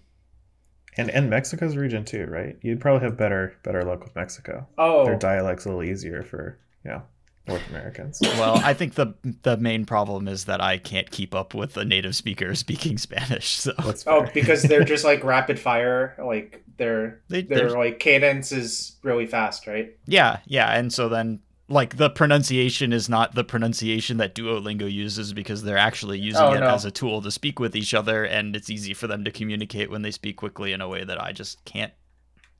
[SPEAKER 2] And and Mexico's region too, right? You'd probably have better better luck with Mexico.
[SPEAKER 3] Oh,
[SPEAKER 2] Their dialect's a little easier for you know North Americans.
[SPEAKER 1] Well, I think the the main problem is that I can't keep up with a native speaker speaking Spanish. So
[SPEAKER 2] That's
[SPEAKER 3] oh, because they're just like rapid fire. Like their
[SPEAKER 1] they,
[SPEAKER 3] their
[SPEAKER 1] they're
[SPEAKER 3] like cadence is really fast, right?
[SPEAKER 1] Yeah, yeah, and so then like the pronunciation is not the pronunciation that Duolingo uses because they're actually using
[SPEAKER 3] Oh,
[SPEAKER 1] it
[SPEAKER 3] no.
[SPEAKER 1] as a tool to speak with each other and it's easy for them to communicate when they speak quickly in a way that I just can't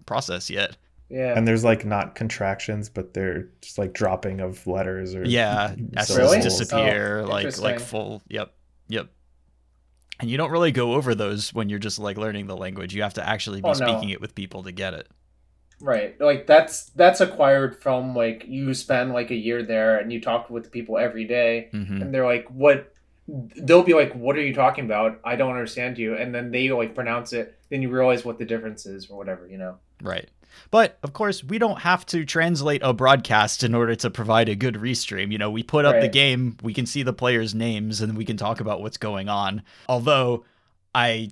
[SPEAKER 1] process yet.
[SPEAKER 3] Yeah.
[SPEAKER 2] and there's like not contractions, but they're just like dropping of letters or
[SPEAKER 1] Yeah, S's
[SPEAKER 3] Really?
[SPEAKER 1] disappear
[SPEAKER 3] Oh,
[SPEAKER 1] like like full yep. Yep. And you don't really go over those when you're just like learning the language. You have to actually be
[SPEAKER 3] Oh, no.
[SPEAKER 1] speaking it with people to get it.
[SPEAKER 3] Right. Like that's that's acquired from like you spend like a year there and you talk with people every day
[SPEAKER 1] hmm
[SPEAKER 3] and they're like what they'll be like what are you talking about? I don't understand you and then they like pronounce it then you realize what the difference is or whatever, you know.
[SPEAKER 1] Right. But of course, we don't have to translate a broadcast in order to provide a good restream. You know, we put up the game, we can see the players' names, and we can talk about what's going on. Although, I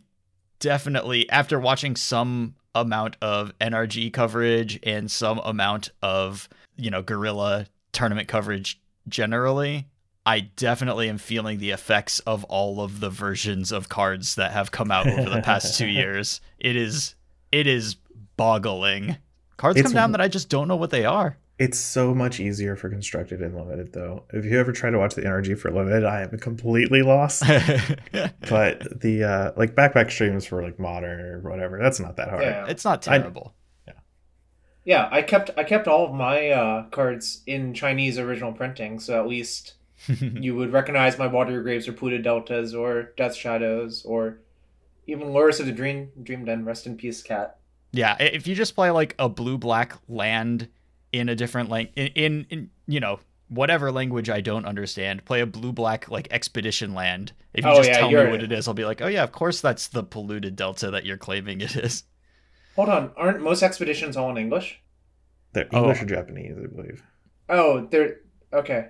[SPEAKER 1] definitely, after watching some amount of NRG coverage and some amount of, you know, guerrilla tournament coverage generally, I definitely am feeling the effects of all of the versions of cards that have come out over the past two years. It is it is boggling. Cards
[SPEAKER 2] It's-
[SPEAKER 1] come down that I just don't know what they are.
[SPEAKER 2] It's so much easier for constructed and limited though. If you ever try to watch the NRG for limited, I am completely lost. but the uh like backpack streams for like modern or whatever, that's not that hard.
[SPEAKER 3] Yeah.
[SPEAKER 1] it's not
[SPEAKER 2] I-
[SPEAKER 1] terrible.
[SPEAKER 3] Yeah, I kept I kept all of my uh, cards in Chinese original printing, so at least you would recognize my Watery Graves or Puda Deltas or Death Shadows or even Lurrus of the Dream Dream Den. Rest in peace, cat.
[SPEAKER 1] yeah, if you just play like a blue black land in a different lang in, in in you know whatever language I don't understand, play a blue black like expedition land. If you
[SPEAKER 3] Oh,
[SPEAKER 1] just
[SPEAKER 3] yeah,
[SPEAKER 1] tell me what it is, I'll be like, oh yeah, of course that's the polluted delta that you're claiming it is.
[SPEAKER 3] Hold on, aren't most expeditions all in English?
[SPEAKER 2] They're
[SPEAKER 1] Oh.
[SPEAKER 2] English or Japanese, I believe.
[SPEAKER 3] Oh, they're okay.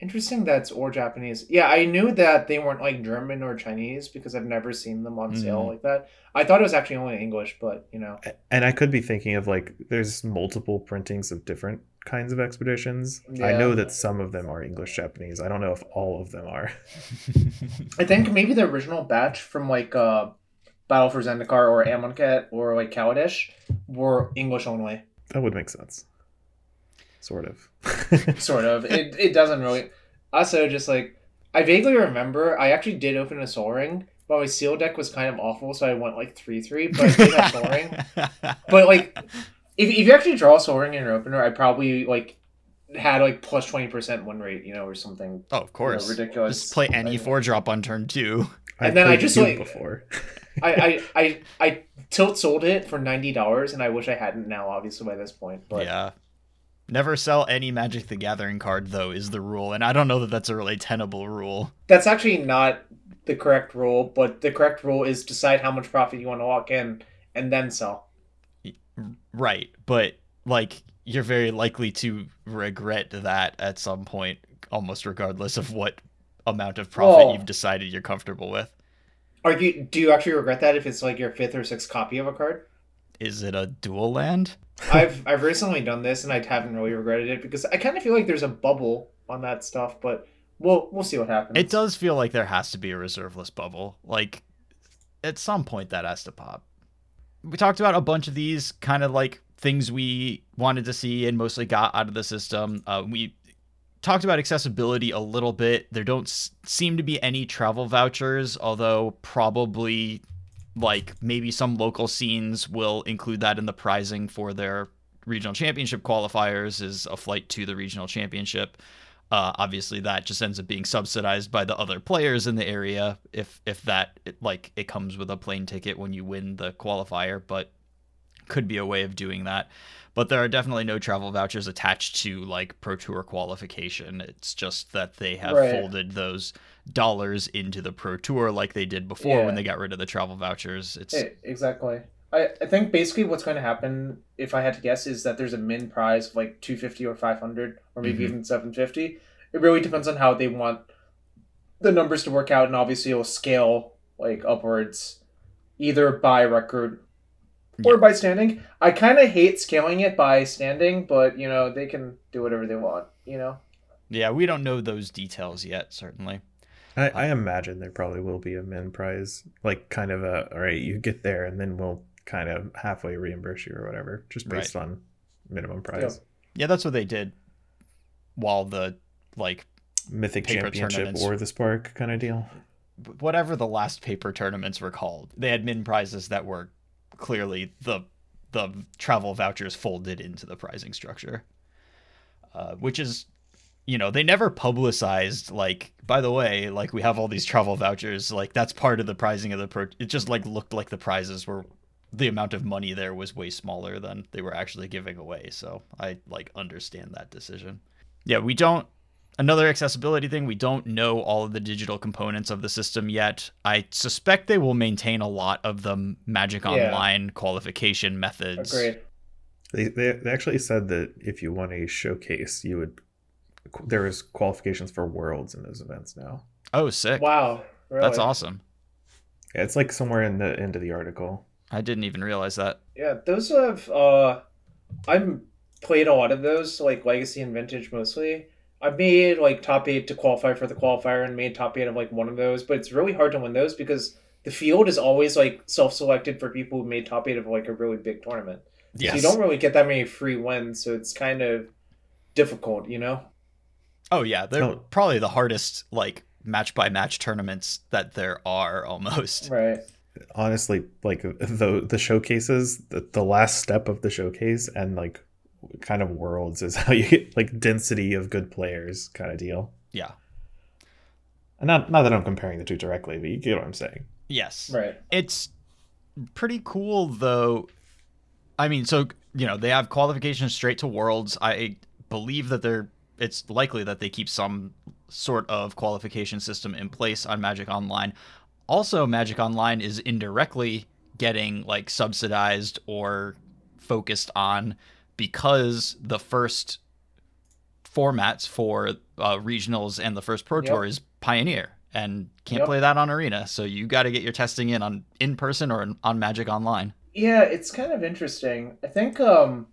[SPEAKER 3] Interesting. That's or Japanese. Yeah, I knew that they weren't like German or Chinese because I've never seen them on sale
[SPEAKER 1] Mhm.
[SPEAKER 3] like that. I thought it was actually only English, but you know.
[SPEAKER 2] And I could be thinking of like there's multiple printings of different kinds of expeditions. I know that some of them are English Japanese. I don't know if all of them are.
[SPEAKER 3] I think maybe the original batch from like uh, Battle for Zendikar or Amonkhet or like Kaladesh were English only.
[SPEAKER 2] That would make sense. Sort of.
[SPEAKER 3] Sort of. it it doesn't really. Also, just like I vaguely remember, I actually did open a Sol Ring, but my seal deck was kind of awful, so I went like three three. But I did have Sol Ring. But like, if, if you actually draw Sol Ring in your opener, I probably like had like plus twenty percent win rate, you know, or something.
[SPEAKER 1] Oh, of course.
[SPEAKER 3] ridiculous.
[SPEAKER 1] Just play any four drop on turn two.
[SPEAKER 3] And then I just, like-
[SPEAKER 2] before.
[SPEAKER 3] I, I I I tilt sold it for ninety dollars, and I wish I hadn't now, obviously by this point. But
[SPEAKER 1] yeah. Never sell any Magic the Gathering card though is the rule, and I don't know that that's a really tenable rule.
[SPEAKER 3] that's actually not the correct rule. But the correct rule is decide how much profit you want to lock in, and then sell.
[SPEAKER 1] Right, but like you're very likely to regret that at some point, almost regardless of what amount of profit you've decided you're comfortable with.
[SPEAKER 3] Are you? Do you actually regret that if it's like your fifth or sixth copy of a card?
[SPEAKER 1] Is it a dual land?
[SPEAKER 3] I've I've recently done this, and I haven't really regretted it because I kind of feel like there's a bubble on that stuff. But we'll we'll see what happens.
[SPEAKER 1] It does feel like there has to be a reserve list bubble. Like at some point that has to pop. We talked about a bunch of these kind of like things we wanted to see and mostly got out of the system. Uh, we talked about accessibility a little bit. There don't s- seem to be any travel vouchers, although probably like maybe some local scenes will include that in the pricing for their regional championship qualifiers is a flight to the regional championship. Uh, obviously, that just ends up being subsidized by the other players in the area if if that like it comes with a plane ticket when you win the qualifier, but could be a way of doing that. But there are definitely no travel vouchers attached to like Pro Tour qualification. It's just that they have
[SPEAKER 3] Right.
[SPEAKER 1] folded those dollars into the Pro Tour like they did before
[SPEAKER 3] Yeah.
[SPEAKER 1] when they got rid of the travel vouchers. It's
[SPEAKER 3] Eh, exactly. I, I think basically what's going to happen, if I had to guess, is that there's a min prize of like 250 or 500 or maybe
[SPEAKER 1] Mhm.
[SPEAKER 3] even 750. It really depends on how they want the numbers to work out, and obviously it'll scale like upwards, either by record or by standing. I kind of hate scaling it by standing, but you know they can do whatever they want. You know.
[SPEAKER 1] yeah, we don't know those details yet, certainly.
[SPEAKER 2] I, uh, I imagine there probably will be a min prize, like kind of a all right, you get there, and then we'll kind of halfway reimburse you or whatever, just based on minimum prize.
[SPEAKER 1] Yeah, that's what they did while the like
[SPEAKER 2] Mythic
[SPEAKER 1] Paper
[SPEAKER 2] Championship or the Spark kind of deal.
[SPEAKER 1] whatever the last paper tournaments were called, they had min prizes that were clearly the the travel vouchers folded into the pricing structure, uh, which is, you know, they never publicized like. By the way, like we have all these travel vouchers, like that's part of the pricing of the. It just like looked like the prizes were the amount of money there was way smaller than they were actually giving away. So I like understand that decision. Yeah, we don't another accessibility thing we don't know all of the digital components of the system yet i suspect they will maintain a lot of the magic
[SPEAKER 3] Yeah.
[SPEAKER 1] online qualification methods
[SPEAKER 3] Agreed.
[SPEAKER 2] They, they they actually said that if you want a showcase, you would there is qualifications for worlds in those events now.
[SPEAKER 1] oh sick
[SPEAKER 3] Wow. Really?
[SPEAKER 1] that's awesome
[SPEAKER 2] Yeah, it's like somewhere in the end of the article.
[SPEAKER 1] i didn't even realize that
[SPEAKER 3] Yeah, those have uh I'm played a lot of those, like legacy and vintage mostly. I've made like top eight to qualify for the qualifier and made top eight of like one of those, but it's really hard to win those because the field is always like self selected for people who made top eight of like a really big tournament. So you don't really get that many free wins, so it's kind of difficult, you know?
[SPEAKER 1] oh yeah they're
[SPEAKER 2] Oh.
[SPEAKER 1] probably the hardest like match by match tournaments that there are almost
[SPEAKER 3] Right.
[SPEAKER 2] Honestly, like the the showcases, the, the last step of the showcase and like kind of worlds is how you get like density of good players kind of deal.
[SPEAKER 1] yeah
[SPEAKER 2] And not not that I'm comparing the two directly, but you get what I'm saying.
[SPEAKER 1] yes
[SPEAKER 3] Right.
[SPEAKER 1] it's pretty cool though i mean so you know they have qualifications straight to worlds i believe that they're it's likely that they keep some sort of qualification system in place on magic online also magic online is indirectly getting like subsidized or focused on because the first formats for uh, regionals and the first pro
[SPEAKER 3] Yep.
[SPEAKER 1] tour is pioneer and can't
[SPEAKER 3] Yep.
[SPEAKER 1] play that on arena so you got to get your testing in on in person or on magic online
[SPEAKER 3] Yeah, it's kind of interesting. I think um,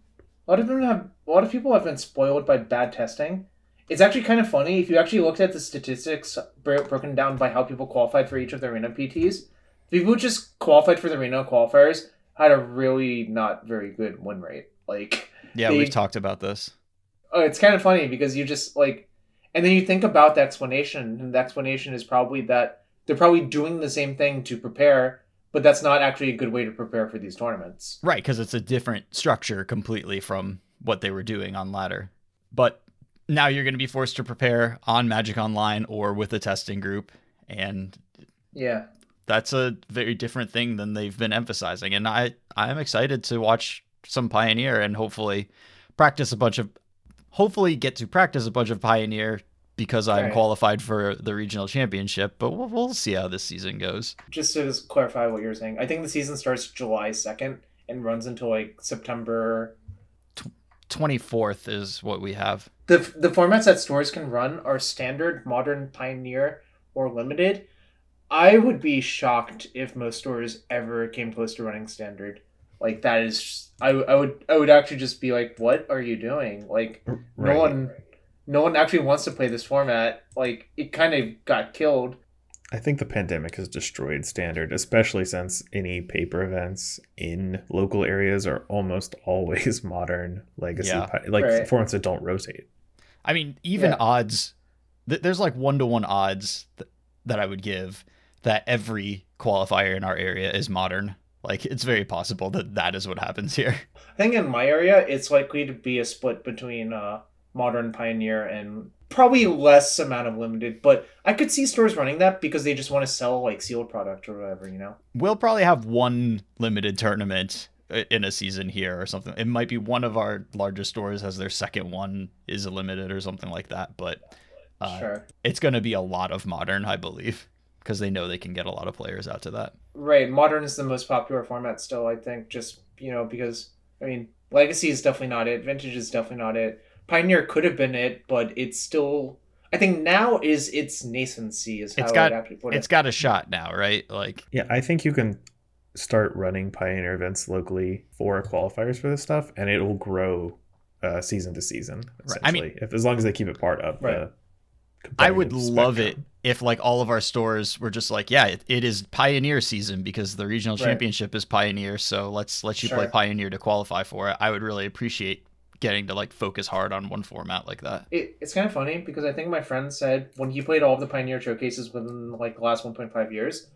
[SPEAKER 3] a lot of them have a lot of people have been spoiled by bad testing. It's actually kind of funny if you actually looked at the statistics broken down by how people qualified for each of the arena PTs. People who just qualified for the arena qualifiers had a really not very good win rate. Like,
[SPEAKER 1] yeah we've talked about this
[SPEAKER 3] oh, it's kind of funny because you just like, and then you think about the explanation, and the explanation is probably that they're probably doing the same thing to prepare, but but that's not actually a good way to prepare for these tournaments.
[SPEAKER 1] Right, because it's a different structure completely from what they were doing on ladder. But now you're going to be forced to prepare on Magic Online or with a testing group, and
[SPEAKER 3] Yeah.
[SPEAKER 1] that's a very different thing than they've been emphasizing. And I I'm excited to watch some Pioneer and hopefully practice a bunch of hopefully get to practice a bunch of Pioneer because I'm
[SPEAKER 3] Right.
[SPEAKER 1] qualified for the regional championship. But we'll, we'll see how this season goes.
[SPEAKER 3] Just to clarify what you're saying, I think the season starts July 2nd and runs until like September.
[SPEAKER 1] 24th is what we have.
[SPEAKER 3] The, the formats that stores can run are standard, modern, pioneer, or limited. I would be shocked if most stores ever came close to running standard. Like that is, I, I would I would actually just be like, what are you doing? Like
[SPEAKER 2] Right.
[SPEAKER 3] no one, no one actually wants to play this format. Like it kind of got killed.
[SPEAKER 2] I think the pandemic has destroyed standard, especially since any paper events in local areas are almost always modern legacy,
[SPEAKER 1] Yeah.
[SPEAKER 2] pi- like
[SPEAKER 3] Right.
[SPEAKER 2] formats that don't rotate.
[SPEAKER 1] I mean, even
[SPEAKER 3] Yeah.
[SPEAKER 1] odds. Th- there's like one to one odds th- that I would give that every qualifier in our area is modern. Like it's very possible that that is what happens here.
[SPEAKER 3] I think in my area, it's likely to be a split between uh, modern pioneer and probably less amount of limited. But I could see stores running that because they just want to sell like sealed product or whatever, you know.
[SPEAKER 1] We'll probably have one limited tournament in a season here or something. It might be one of our largest stores has their second one is a limited or something like that. But uh,
[SPEAKER 3] sure.
[SPEAKER 1] it's going to be a lot of modern, I believe, because they know they can get a lot of players out to that.
[SPEAKER 3] Right. Modern is the most popular format still, I think, just, you know, because, I mean, Legacy is definitely not it. Vintage is definitely not it. Pioneer could have been it, but it's still. I think now is its nascency, is how
[SPEAKER 1] It's got-
[SPEAKER 3] I'd actually put it.
[SPEAKER 1] It's got a shot now, right? Like
[SPEAKER 2] Yeah, I think you can start running pioneer events locally for qualifiers for this stuff, and it will grow uh, season to season.
[SPEAKER 1] Right. I mean-
[SPEAKER 2] if as long as they keep it part of
[SPEAKER 3] Right.
[SPEAKER 2] the.
[SPEAKER 1] I would love it if like all of our stores were just like, yeah, it, it is Pioneer season because the regional
[SPEAKER 3] Right.
[SPEAKER 1] championship is Pioneer, so let's let you play Pioneer to qualify for it. I would really appreciate getting to like focus hard on one format like that.
[SPEAKER 3] It, it's kind of funny because I think my friend said when he played all of the Pioneer showcases within like the last 1.5 years,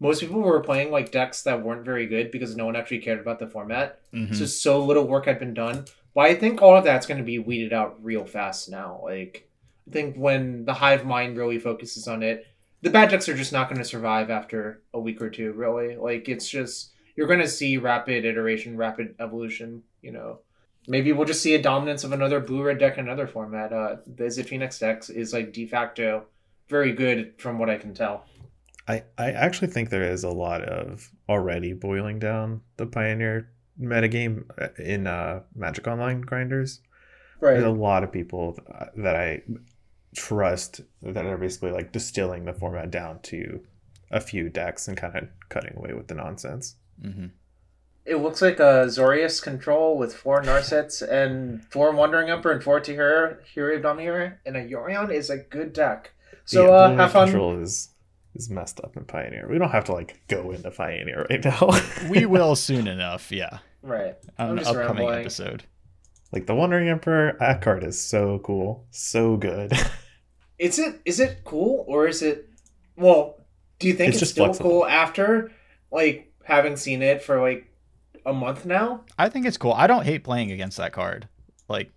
[SPEAKER 3] most people were playing like decks that weren't very good because no one actually cared about the format.
[SPEAKER 1] Mhm.
[SPEAKER 3] So so little work had been done. But I think all of that's going to be weeded out real fast now. Like I think when the hive mind really focuses on it, the bad decks are just not going to survive after a week or two. Really, like it's just you're going to see rapid iteration, rapid evolution. You know, maybe we'll just see a dominance of another blue red deck in another format. Uh, the Izzet Phoenix decks is like de facto very good from what I can tell.
[SPEAKER 2] I, I actually think there is a lot of already boiling down the pioneer metagame uh, in uh, Magic Online grinders. There's a lot of people that I trust that are basically like distilling the format down to a few decks and kind of cutting away with the nonsense.
[SPEAKER 1] Mhm.
[SPEAKER 3] It looks like a Azorius control with four Narsets and four Wandering Emperor and four Teferi, Hero of and a Yorion is a good deck. So
[SPEAKER 2] yeah,
[SPEAKER 3] uh, have fun.
[SPEAKER 2] Control is is messed up in Pioneer. We don't have to like go into Pioneer right now.
[SPEAKER 1] we will soon enough, yeah,
[SPEAKER 3] Right.
[SPEAKER 1] on
[SPEAKER 3] I'm
[SPEAKER 1] an upcoming
[SPEAKER 3] rambling.
[SPEAKER 1] episode.
[SPEAKER 2] like the Wandering Emperor, that card is so cool, so good.
[SPEAKER 3] Is it is it cool or is it well, do you think
[SPEAKER 2] It's
[SPEAKER 3] it's,
[SPEAKER 2] just
[SPEAKER 3] still
[SPEAKER 2] flexible.
[SPEAKER 3] cool after like having seen it for like a month now?
[SPEAKER 1] I think it's cool. I don't hate playing against that card. Like,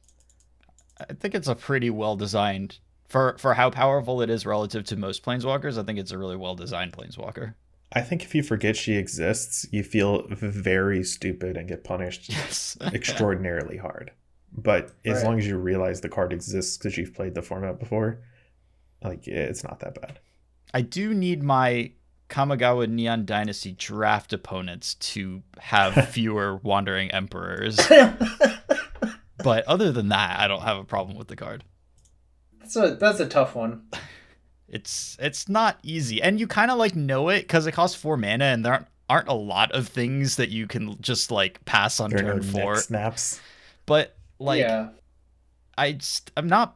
[SPEAKER 1] I think it's a pretty well designed for for how powerful it is relative to most planeswalkers. I think it's a really well designed planeswalker.
[SPEAKER 2] I think if you forget she exists, you feel very stupid and get punished
[SPEAKER 1] Yes,
[SPEAKER 2] extraordinarily hard. But as
[SPEAKER 3] Right.
[SPEAKER 2] long as you realize the card exists because you've played the format before, like it's not that bad.
[SPEAKER 1] I do need my Kamigawa Neon Dynasty draft opponents to have fewer wandering emperors. But other than that, I don't have a problem with the card.
[SPEAKER 3] That's a that's a tough one.
[SPEAKER 1] It's it's not easy, and you kind of like know it because it costs four mana, and there aren't aren't a lot of things that you can just like pass on
[SPEAKER 2] There are no
[SPEAKER 1] turn
[SPEAKER 2] neck
[SPEAKER 1] four.
[SPEAKER 2] snaps.
[SPEAKER 1] But like,
[SPEAKER 3] yeah.
[SPEAKER 1] I just, I'm not.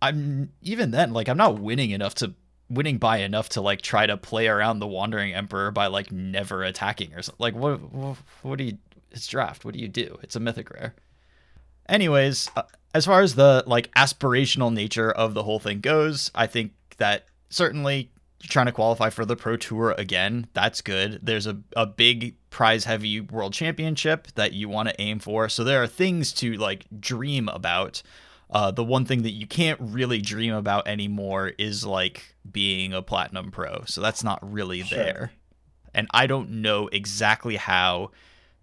[SPEAKER 1] I'm even then like I'm not winning enough to winning by enough to like try to play around the wandering emperor by like never attacking or something. Like what what, do you? It's draft. What do you do? It's a mythic rare. Anyways, uh, as far as the like aspirational nature of the whole thing goes, I think that certainly trying to qualify for the Pro Tour again. That's good. There's a, a big prize heavy world championship that you want to aim for. So there are things to like dream about. Uh, the one thing that you can't really dream about anymore is like being a platinum pro. So that's not really
[SPEAKER 3] Sure.
[SPEAKER 1] there. And I don't know exactly how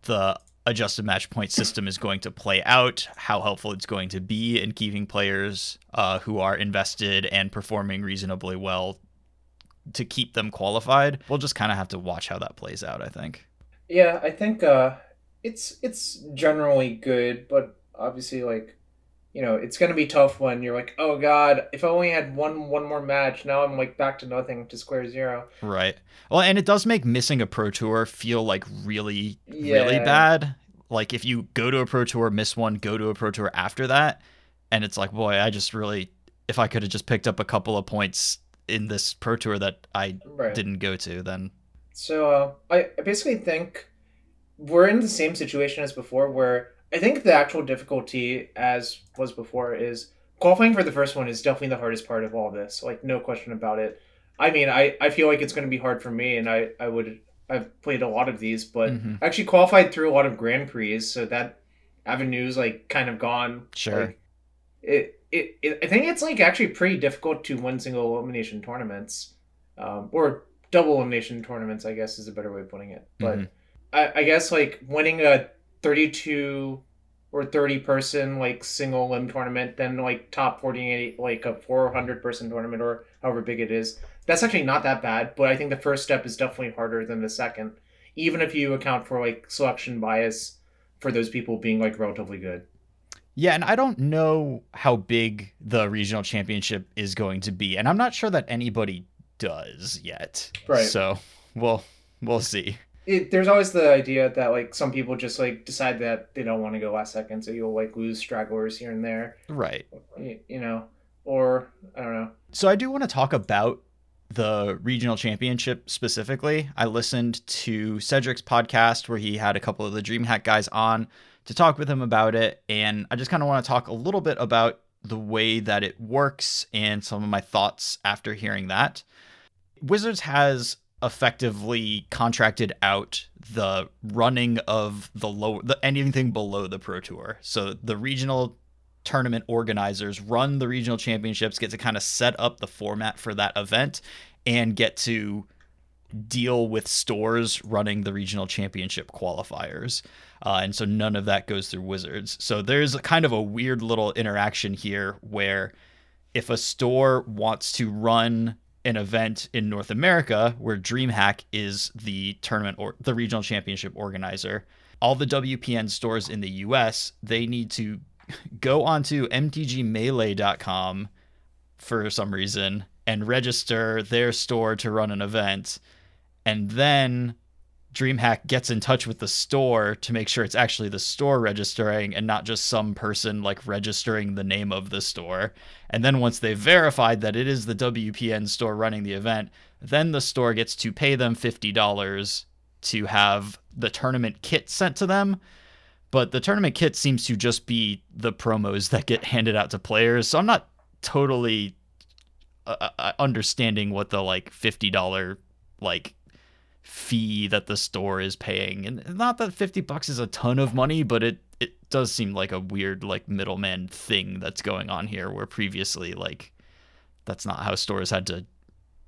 [SPEAKER 1] the adjusted match point system is going to play out, how helpful it's going to be in keeping players uh, who are invested and performing reasonably well to keep them qualified. We'll just kind of have to watch how that plays out, I think.
[SPEAKER 3] Yeah, I think uh, it's it's generally good, but obviously, like, you know, it's gonna be tough when you're like, oh god, if I only had one one more match, now I'm like back to nothing, to square zero.
[SPEAKER 1] Right. Well, and it does make missing a pro tour feel like really, really bad. Like if you go to a pro tour, miss one, go to a pro tour after that, and it's like, boy, I just really, if I could have just picked up a couple of points in this pro tour that I
[SPEAKER 3] Right.
[SPEAKER 1] didn't go to, then
[SPEAKER 3] So uh, I, I basically think we're in the same situation as before, where I think the actual difficulty, as was before, is qualifying for the first one is definitely the hardest part of all this. Like no question about it. I mean, I, I feel like it's going to be hard for me, and I, I would I've played a lot of these, but
[SPEAKER 1] Mhm.
[SPEAKER 3] I actually qualified through a lot of Grand Prix, so that avenue's like kind of gone.
[SPEAKER 1] Sure.
[SPEAKER 3] Like, it, it, it I think it's like actually pretty difficult to win single elimination tournaments, um, or double elimination tournaments. I guess is a better way of putting it. But
[SPEAKER 1] Mhm.
[SPEAKER 3] I, I guess like winning a thirty-two or thirty person like single limb tournament, then like top forty-eight like a four hundred person tournament or however big it is. That's actually not that bad, but I think the first step is definitely harder than the second, even if you account for like selection bias for those people being like relatively good.
[SPEAKER 1] Yeah, and I don't know how big the regional championship is going to be, and I'm not sure that anybody does yet.
[SPEAKER 3] Right.
[SPEAKER 1] So we'll we'll see.
[SPEAKER 3] It, there's always the idea that like some people just like decide that they don't want to go last second, so you'll like lose stragglers here and there,
[SPEAKER 1] Right.
[SPEAKER 3] you, you know, or I don't know.
[SPEAKER 1] So I do want to talk about the regional championship specifically. I listened to Cedric's podcast where he had a couple of the DreamHack guys on to talk with him about it, and I just kind of want to talk a little bit about the way that it works and some of my thoughts after hearing that. Wizards has effectively contracted out the running of the low the anything below the pro tour. So the regional tournament organizers run the regional championships, get to kind of set up the format for that event and get to deal with stores running the regional championship qualifiers. Uh, and so none of that goes through Wizards. So there's a kind of a weird little interaction here where if a store wants to run an event in North America where DreamHack is the tournament or the regional championship organizer, all the WPN stores in the US, they need to go onto mtgmelee.com for some reason and register their store to run an event. And then DreamHack gets in touch with the store to make sure it's actually the store registering and not just some person like registering the name of the store. And then once they've verified that it is the WPN store running the event, then the store gets to pay them $50 to have the tournament kit sent to them. But the tournament kit seems to just be the promos that get handed out to players. So I'm not totally uh, uh, understanding what the like $50 like fee that the store is paying and not that 50 bucks is a ton of money but it it does seem like a weird like middleman thing that's going on here where previously like that's not how stores had to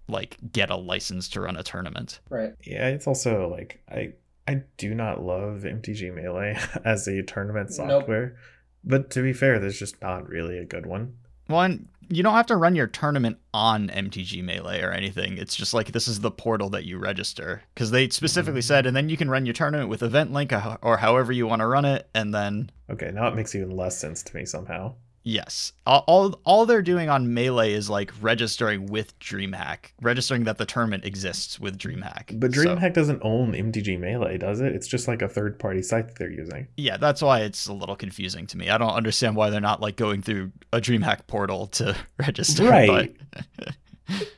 [SPEAKER 1] like get a license to run a tournament
[SPEAKER 3] Right.
[SPEAKER 2] Yeah, it's also like I I do not love MTG Melee as a tournament
[SPEAKER 3] Nope.
[SPEAKER 2] software. But to be fair, there's just not really a good one.
[SPEAKER 1] one you don't have to run your tournament on mtg melee or anything. It's just like this is the portal that you register. Because they specifically said mm. and then you can run your tournament with event link or or however you want to run it and then
[SPEAKER 2] Okay, now it makes even less sense to me somehow.
[SPEAKER 1] Yes. All, all all they're doing on Melee is like registering with DreamHack, registering that the tournament exists with DreamHack.
[SPEAKER 2] But
[SPEAKER 1] So,
[SPEAKER 2] DreamHack doesn't own MTG Melee, does it? It's just like a third party site that they're using.
[SPEAKER 1] yeah, that's why it's a little confusing to me. I don't understand why they're not like going through a DreamHack portal to register.
[SPEAKER 2] Right.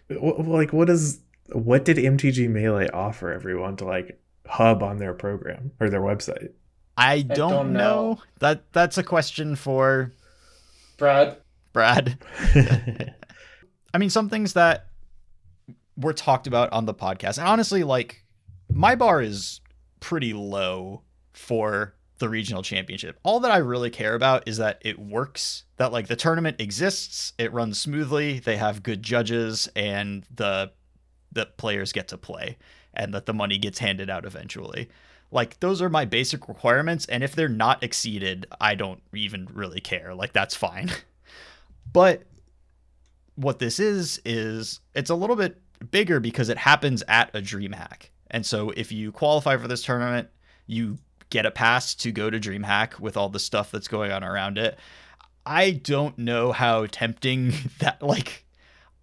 [SPEAKER 1] But
[SPEAKER 2] Wh- Like, what is what did MTG Melee offer everyone to like hub on their program or their website?
[SPEAKER 1] I don't,
[SPEAKER 3] don't
[SPEAKER 1] know.
[SPEAKER 3] know.
[SPEAKER 1] That that's a question for
[SPEAKER 3] Brad.
[SPEAKER 1] Brad. I mean, some things that were talked about on the podcast. And honestly, like my bar is pretty low for the regional championship. All that I really care about is that it works, that like the tournament exists, it runs smoothly, they have good judges and the the players get to play and that the money gets handed out eventually. Like those are my basic requirements and if they're not exceeded, I don't even really care. Like that's fine. but what this is is it's a little bit bigger because it happens at a DreamHack. And so if you qualify for this tournament, you get a pass to go to DreamHack with all the stuff that's going on around it. I don't know how tempting that like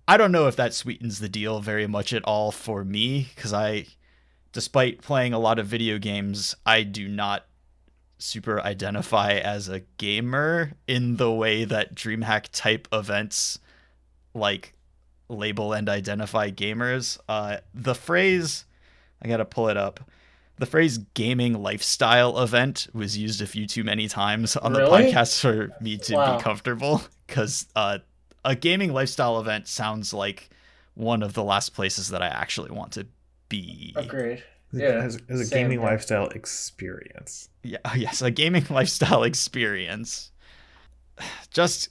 [SPEAKER 1] I don't know if that sweetens the deal very much at all for me cuz I despite playing a lot of video games, I do not super identify as a gamer in the way that DreamHack type events like label and identify gamers. Uh, the phrase, I gotta pull it up. The phrase gaming lifestyle event was used a few too many times on
[SPEAKER 3] Really?
[SPEAKER 1] the podcast for me to
[SPEAKER 3] Wow.
[SPEAKER 1] be comfortable because uh, a gaming lifestyle event sounds like one of the last places that I actually want to be.
[SPEAKER 3] Agreed. Yeah,
[SPEAKER 2] as, as a
[SPEAKER 3] same
[SPEAKER 2] gaming
[SPEAKER 3] here.
[SPEAKER 2] lifestyle experience.
[SPEAKER 1] Yeah, yes, a gaming lifestyle experience. Just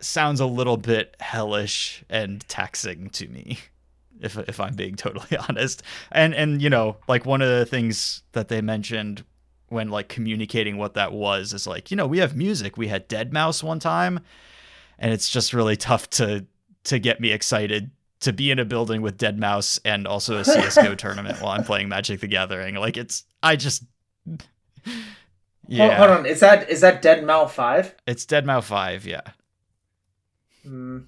[SPEAKER 1] sounds a little bit hellish and taxing to me, if if I'm being totally honest. And and you know, like one of the things that they mentioned when like communicating what that was is like, you know, we have music. We had deadmau5 one time, and it's just really tough to to get me excited to be in a building with deadmau5 and also a CS:GO tournament while I'm playing Magic the Gathering. Like it's I just
[SPEAKER 3] Hold, hold on. Is that is that Dead Mouse Five?
[SPEAKER 1] It's Dead Mouse 5, yeah.
[SPEAKER 3] Mm,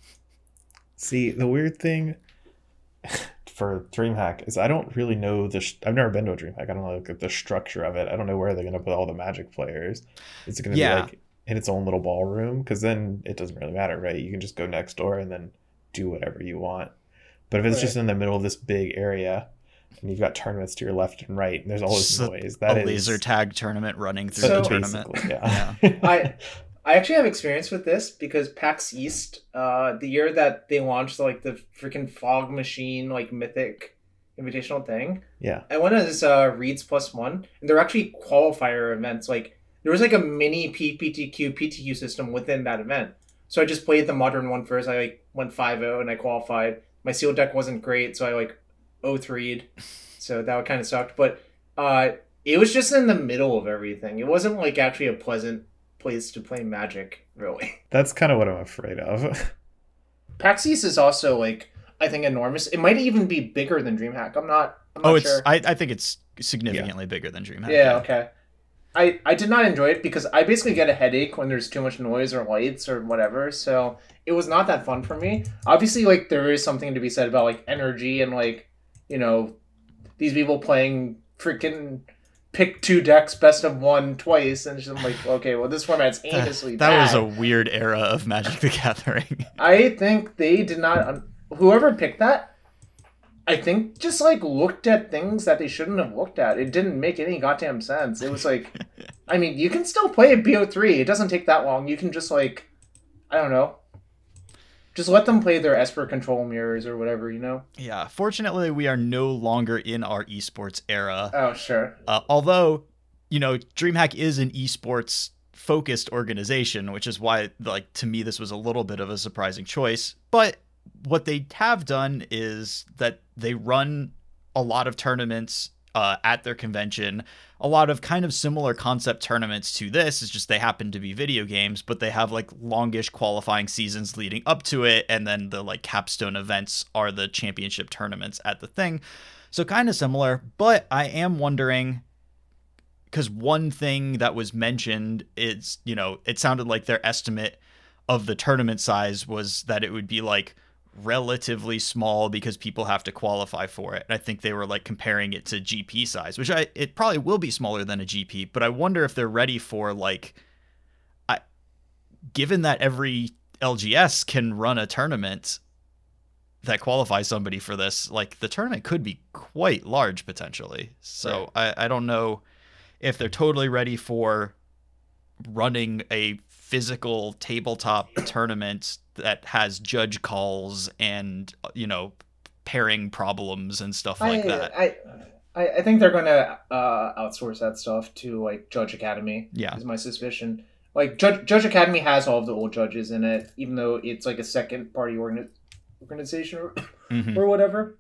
[SPEAKER 2] See, the weird thing for DreamHack is I don't really know the. Sh- I've never been to a DreamHack. I don't know like, the structure of it. I don't know where they're going to put all the Magic players. Is it going to
[SPEAKER 1] Yeah.
[SPEAKER 2] be like in its own little ballroom? Because then it doesn't really matter, right? You can just go next door and then do whatever you want. But if it's just in the middle of this big area and you've got tournaments to your left and right, and there's all this
[SPEAKER 1] Just
[SPEAKER 2] noise, that
[SPEAKER 1] a
[SPEAKER 2] is
[SPEAKER 1] laser tag tournament running through
[SPEAKER 3] So-
[SPEAKER 1] the tournament.
[SPEAKER 2] basically, yeah.
[SPEAKER 3] I I actually have experience with this because PAX East, uh, the year that they launched like the freaking fog machine like mythic invitational thing,
[SPEAKER 2] yeah.
[SPEAKER 3] I went as uh, Reads plus one, and they're actually qualifier events. Like there was like a mini PPTQ PTQ system within that event. So I just played the modern one first. I like went 5-0 and I qualified. My seal deck wasn't great, so I like 0-3'd. So that kind of sucked. But uh, it was just in the middle of everything. It wasn't like actually a pleasant place to play Magic, really.
[SPEAKER 2] That's kind of what I'm afraid of.
[SPEAKER 3] PAX East is also like I think enormous. It might even be bigger than DreamHack. I'm not. I'm not
[SPEAKER 1] Oh, it's
[SPEAKER 3] sure.
[SPEAKER 1] I, I think it's significantly bigger than DreamHack.
[SPEAKER 3] Yeah, okay. I, I did not enjoy it because I basically get a headache when there's too much noise or lights or whatever. So it was not that fun for me. Obviously, like there is something to be said about like energy and like you know these people playing freaking pick two decks best of one twice and just I'm like okay well this format's
[SPEAKER 1] That,
[SPEAKER 3] heinously
[SPEAKER 1] that was
[SPEAKER 3] bad.
[SPEAKER 1] a weird era of Magic the Gathering.
[SPEAKER 3] I think they did not. un- Whoever picked that, I think just like looked at things that they shouldn't have looked at. It didn't make any goddamn sense. It was like, I mean, you can still play BO3. It doesn't take that long. You can just like, I don't know, just let them play their Esper control mirrors or whatever. You know?
[SPEAKER 1] yeah, fortunately, we are no longer in our esports era.
[SPEAKER 3] Oh sure.
[SPEAKER 1] Uh, although, you know, DreamHack is an esports focused organization, which is why, like, to me, this was a little bit of a surprising choice. But what they have done is that they run a lot of tournaments uh, at their convention. A lot of kind of similar concept tournaments to this. It's just they happen to be video games, but they have like longish qualifying seasons leading up to it, and then the like capstone events are the championship tournaments at the thing. So kind of similar, but I am wondering because one thing that was mentioned is, you know, it sounded like their estimate of the tournament size was that it would be like relatively small because people have to qualify for it. And I think they were like comparing it to GP size, which I it probably will be smaller than a GP, but I wonder if they're ready for like I given that every LGS can run a tournament that qualifies somebody for this, like the tournament could be quite large potentially. So I, I don't know if they're totally ready for running a physical tabletop tournament that has judge calls and you know pairing problems and stuff like
[SPEAKER 3] I,
[SPEAKER 1] that.
[SPEAKER 3] I, I I think they're gonna uh, outsource that stuff to like Judge Academy.
[SPEAKER 1] Yeah.
[SPEAKER 3] is my suspicion. Like Judge Judge Academy has all of the old judges in it, even though it's like a second party organi- organization or,
[SPEAKER 1] Mhm.
[SPEAKER 3] or whatever.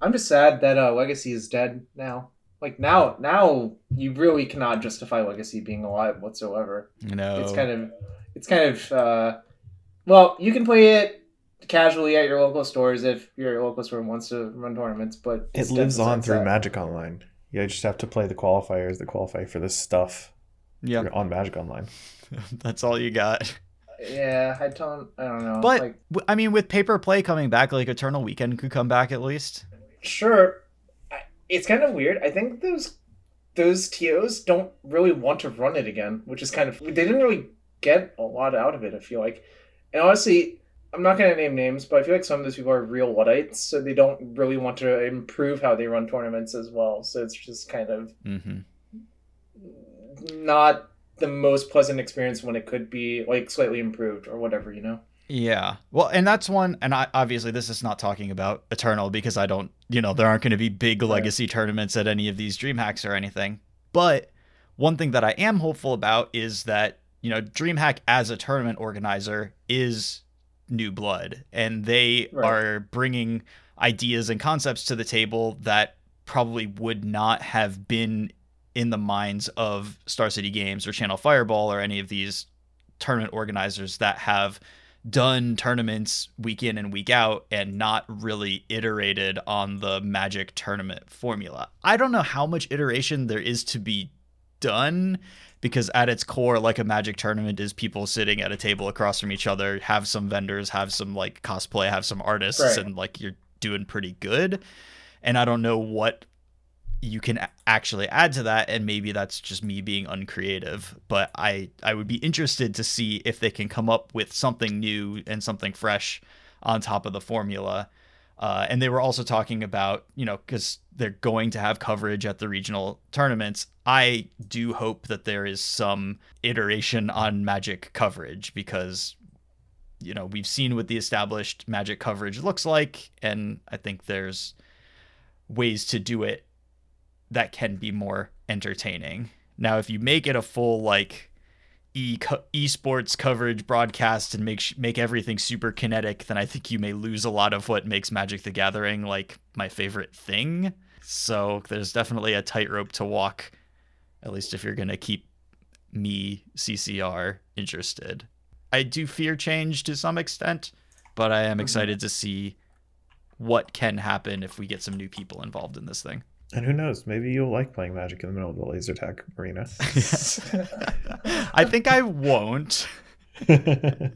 [SPEAKER 3] I'm just sad that uh, Legacy is dead now. Like now, now you really cannot justify Legacy being alive whatsoever.
[SPEAKER 1] No.
[SPEAKER 3] It's kind of, it's kind of, uh, well, you can play it casually at your local stores if your local store wants to run tournaments, but
[SPEAKER 2] It lives on through
[SPEAKER 3] that.
[SPEAKER 2] Magic Online. You just have to play the qualifiers that qualify for this stuff
[SPEAKER 1] yeah.
[SPEAKER 2] on Magic Online.
[SPEAKER 1] That's all you got.
[SPEAKER 3] Yeah, I don't, I don't know.
[SPEAKER 1] But
[SPEAKER 3] like,
[SPEAKER 1] w- I mean, with paper play coming back, like Eternal Weekend could come back at least.
[SPEAKER 3] sure, I- it's kind of weird. I think those those TOs don't really want to run it again, which is kind of they didn't really get a lot out of it. I feel like, and honestly, I'm not gonna name names, but I feel like some of those people are real Luddites, so they don't really want to improve how they run tournaments as well. So it's just kind of
[SPEAKER 1] hmm
[SPEAKER 3] not the most pleasant experience when it could be like slightly improved or whatever, you know.
[SPEAKER 1] Yeah. Well, and that's one, and I obviously this is not talking about Eternal because I don't, you know, there aren't going to be big
[SPEAKER 3] Right.
[SPEAKER 1] legacy tournaments at any of these DreamHacks or anything. But one thing that I am hopeful about is that, you know, DreamHack as a tournament organizer is new blood and they
[SPEAKER 3] Right.
[SPEAKER 1] are bringing ideas and concepts to the table that probably would not have been in the minds of Star City Games or Channel Fireball or any of these tournament organizers that have done tournaments week in and week out and not really iterated on the magic tournament formula. I don't know how much iteration there is to be done because at its core like a magic tournament is people sitting at a table across from each other, have some vendors, have some like cosplay, have some artists
[SPEAKER 3] Right.
[SPEAKER 1] and like you're doing pretty good. And I don't know what you can actually add to that and maybe that's just me being uncreative but i i would be interested to see if they can come up with something new and something fresh on top of the formula. Uh, and they were also talking about you know because they're going to have coverage at the regional tournaments. I do hope that there is some iteration on magic coverage because you know we've seen what the established magic coverage looks like and i think there's ways to do it that can be more entertaining. Now, if you make it a full like e esports coverage broadcast and make sh- make everything super kinetic, then I think you may lose a lot of what makes Magic the Gathering like my favorite thing. So there's definitely a tightrope to walk, at least if you're gonna keep me CCR interested. I do fear change to some extent, but I am
[SPEAKER 3] Mhm.
[SPEAKER 1] excited to see what can happen if we get some new people involved in this thing.
[SPEAKER 2] And who knows? Maybe you'll like playing Magic in the middle of the laser tag arena.
[SPEAKER 1] I think I won't.
[SPEAKER 3] I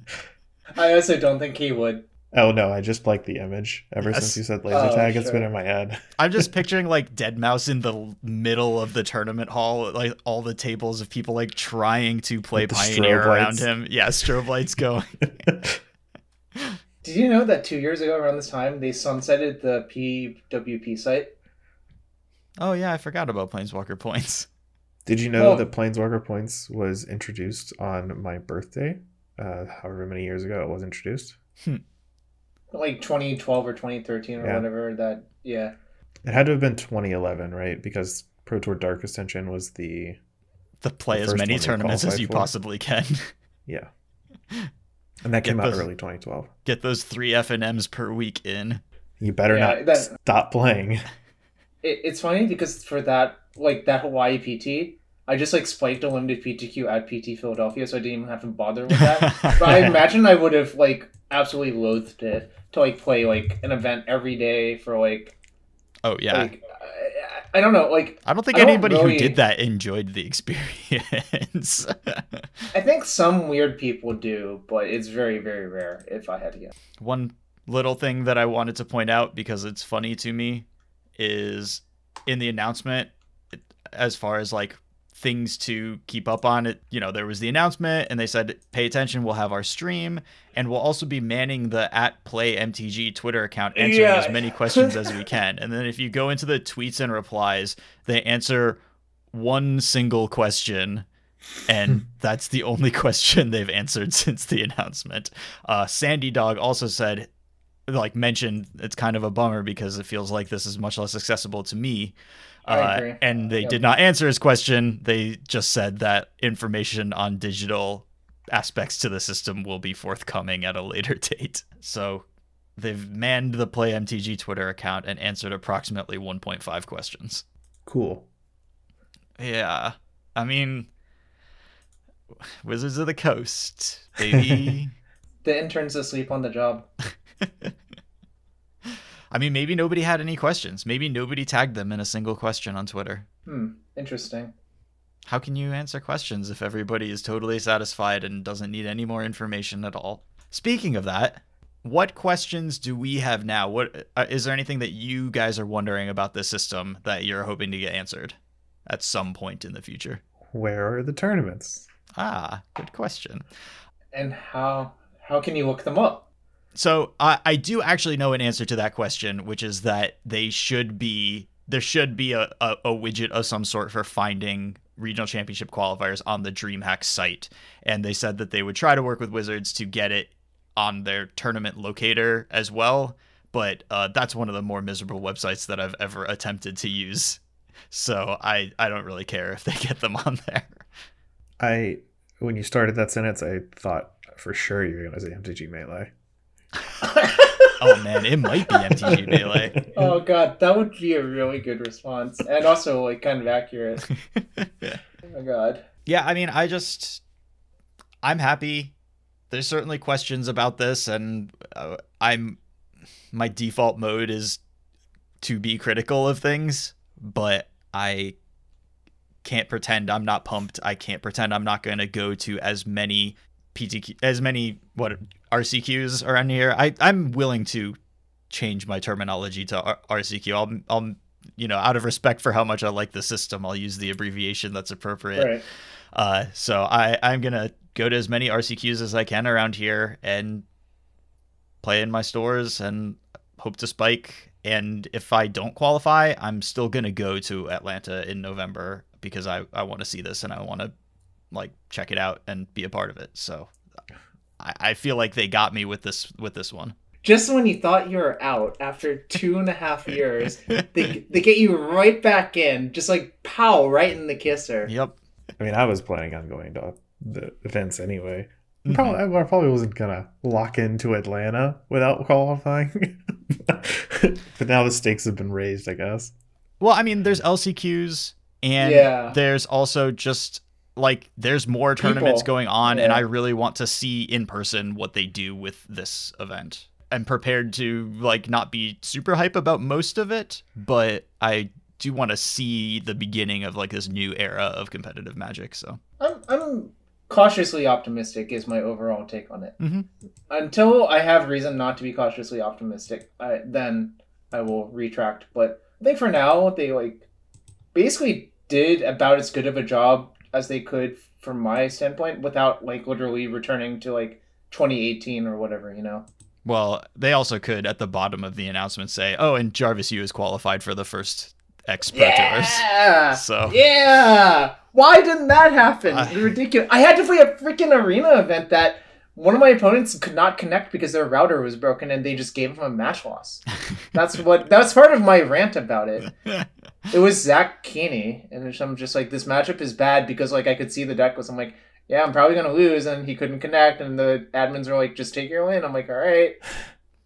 [SPEAKER 3] also don't think he would.
[SPEAKER 2] oh no, I just like the image. Ever
[SPEAKER 1] Yes.
[SPEAKER 2] since you said laser
[SPEAKER 3] Oh,
[SPEAKER 2] tag, it's been in my head.
[SPEAKER 1] I'm just picturing like deadmau5 in the middle of the tournament hall, like all the tables of people like trying to play Pioneer around him. Yeah, strobe lights going.
[SPEAKER 3] Did you know that two years ago, around this time, they sunsetted the PWP site?
[SPEAKER 1] Oh yeah, I forgot about Planeswalker points.
[SPEAKER 2] Did you know
[SPEAKER 3] Well-
[SPEAKER 2] that Planeswalker Points was introduced on my birthday? Uh, however many years ago it was introduced.
[SPEAKER 3] Like 2012 or 2013 or
[SPEAKER 2] Yeah.
[SPEAKER 3] whatever. That yeah.
[SPEAKER 2] It had to have been 2011, right? Because Pro Tour Dark Ascension was the
[SPEAKER 1] The play
[SPEAKER 2] The
[SPEAKER 1] as many
[SPEAKER 2] one
[SPEAKER 1] tournaments as you
[SPEAKER 2] for.
[SPEAKER 1] possibly can.
[SPEAKER 2] yeah, and that
[SPEAKER 1] Get
[SPEAKER 2] came out early 2012.
[SPEAKER 1] Get those three F and M's per week in.
[SPEAKER 2] You better
[SPEAKER 3] Yeah,
[SPEAKER 2] not
[SPEAKER 3] that-
[SPEAKER 2] stop playing.
[SPEAKER 3] It, it's funny because for that like that Hawaii PT, I just like spiked a limited PTQ at PT Philadelphia, so I didn't even have to bother with that. but I imagine I would have like absolutely loathed it to like play like an event every day for like
[SPEAKER 1] oh yeah.
[SPEAKER 3] like I, I don't know like
[SPEAKER 1] I don't think
[SPEAKER 3] I don't
[SPEAKER 1] anybody
[SPEAKER 3] really-
[SPEAKER 1] who did that enjoyed the experience.
[SPEAKER 3] I think some weird people do, but it's very very rare if I had to guess.
[SPEAKER 1] one little thing that I wanted to point out because it's funny to me is in the announcement as far as like things to keep up on it you know there was the announcement and they said pay attention we'll have our stream and we'll also be manning the at play mtg twitter account answering
[SPEAKER 3] Yeah.
[SPEAKER 1] as many questions as we can and then if you go into the tweets and replies they answer one single question and that's the only question they've answered since the announcement. Uh, Sandy Dog also said like mentioned it's kind of a bummer because it feels like this is much less accessible to me.
[SPEAKER 3] I
[SPEAKER 1] Uh,
[SPEAKER 3] agree.
[SPEAKER 1] and they
[SPEAKER 3] Yep.
[SPEAKER 1] did not answer his question. They just said that information on digital aspects to the system will be forthcoming at a later date. So they've manned the Play MTG Twitter account and answered approximately 1.5 questions.
[SPEAKER 2] Cool.
[SPEAKER 1] Yeah. I mean, Wizards of the Coast, baby.
[SPEAKER 3] The intern's asleep on the job.
[SPEAKER 1] I mean, maybe nobody had any questions. Maybe nobody tagged them in a single question on Twitter.
[SPEAKER 3] Hmm. Interesting.
[SPEAKER 1] How can you answer questions if everybody is totally satisfied and doesn't need any more information at all? Speaking of that, what questions do we have now? What uh, is there anything that you guys are wondering about this system that you're hoping to get answered at some point in the future?
[SPEAKER 2] Where are the tournaments?
[SPEAKER 1] Ah, good question.
[SPEAKER 3] And how how can you look them up?
[SPEAKER 1] So I I do actually know an answer to that question, which is that they should be there should be a, a, a widget of some sort for finding regional championship qualifiers on the DreamHack site, and they said that they would try to work with Wizards to get it on their tournament locator as well. But uh, that's one of the more miserable websites that I've ever attempted to use. So I I don't really care if they get them on there.
[SPEAKER 2] I when you started that sentence, I thought for sure you were going to say MTG Melee.
[SPEAKER 1] Oh man, it might be MTG Melee.
[SPEAKER 3] oh god, that would be a really good response. And also like kind of accurate. yeah. Oh my god.
[SPEAKER 1] yeah i mean i just i'm happy there's certainly questions about this and uh, i'm my default mode is to be critical of things but i can't pretend i'm not pumped i can't pretend i'm not going to go to as many ptq as many what rcqs are around here i i'm willing to change my terminology to R- rcq i'll i'll you know out of respect for how much i like the system i'll use the abbreviation that's appropriate
[SPEAKER 3] Right.
[SPEAKER 1] uh, so I, I'm gonna go to as many RCQs as I can around here and play in my stores and hope to spike. And if I don't qualify, I'm still gonna go to Atlanta in November because I, I want to see this and I want to like check it out and be a part of it. So I, I feel like they got me with this with this one.
[SPEAKER 3] Just when you thought you were out after two and a half years, they they get you right back in, just like pow, right in the kisser.
[SPEAKER 1] Yep.
[SPEAKER 2] I mean, I was planning on going to the events anyway.
[SPEAKER 1] Mhm.
[SPEAKER 2] Probably, I probably wasn't gonna lock into Atlanta without qualifying. but now the stakes have been raised, I guess.
[SPEAKER 1] Well, I mean, there's LCQs and
[SPEAKER 3] Yeah.
[SPEAKER 1] there's also just like there's more tournaments
[SPEAKER 3] People.
[SPEAKER 1] going on and I really want to see in person what they do with this event. I'm prepared to like not be super hype about most of it, but I do want to see the beginning of like this new era of competitive magic, so.
[SPEAKER 3] I'm I'm cautiously optimistic is my overall take on it.
[SPEAKER 1] Mhm.
[SPEAKER 3] Until I have reason not to be cautiously optimistic, I, then I will retract. But I think for now they like basically did about as good of a job as they could from my standpoint without like literally returning to like 2018 or whatever, you know.
[SPEAKER 1] Well, they also could at the bottom of the announcement say, "Oh, and Jarvis Yu is qualified for the first X Pro Tours."
[SPEAKER 3] Yeah.
[SPEAKER 1] So
[SPEAKER 3] Yeah. Why didn't that happen?
[SPEAKER 1] I-
[SPEAKER 3] Ridiculous. I had to play a freaking arena event that one of my opponents could not connect because their router was broken and they just gave him a match loss. That's what that's part of my rant about it. It was Zach Keeney, and I'm just like, this matchup is bad because like I could see the deck was I'm like, yeah, I'm probably gonna lose, and he couldn't connect, and the admins are like, just take your win. I'm like, all right,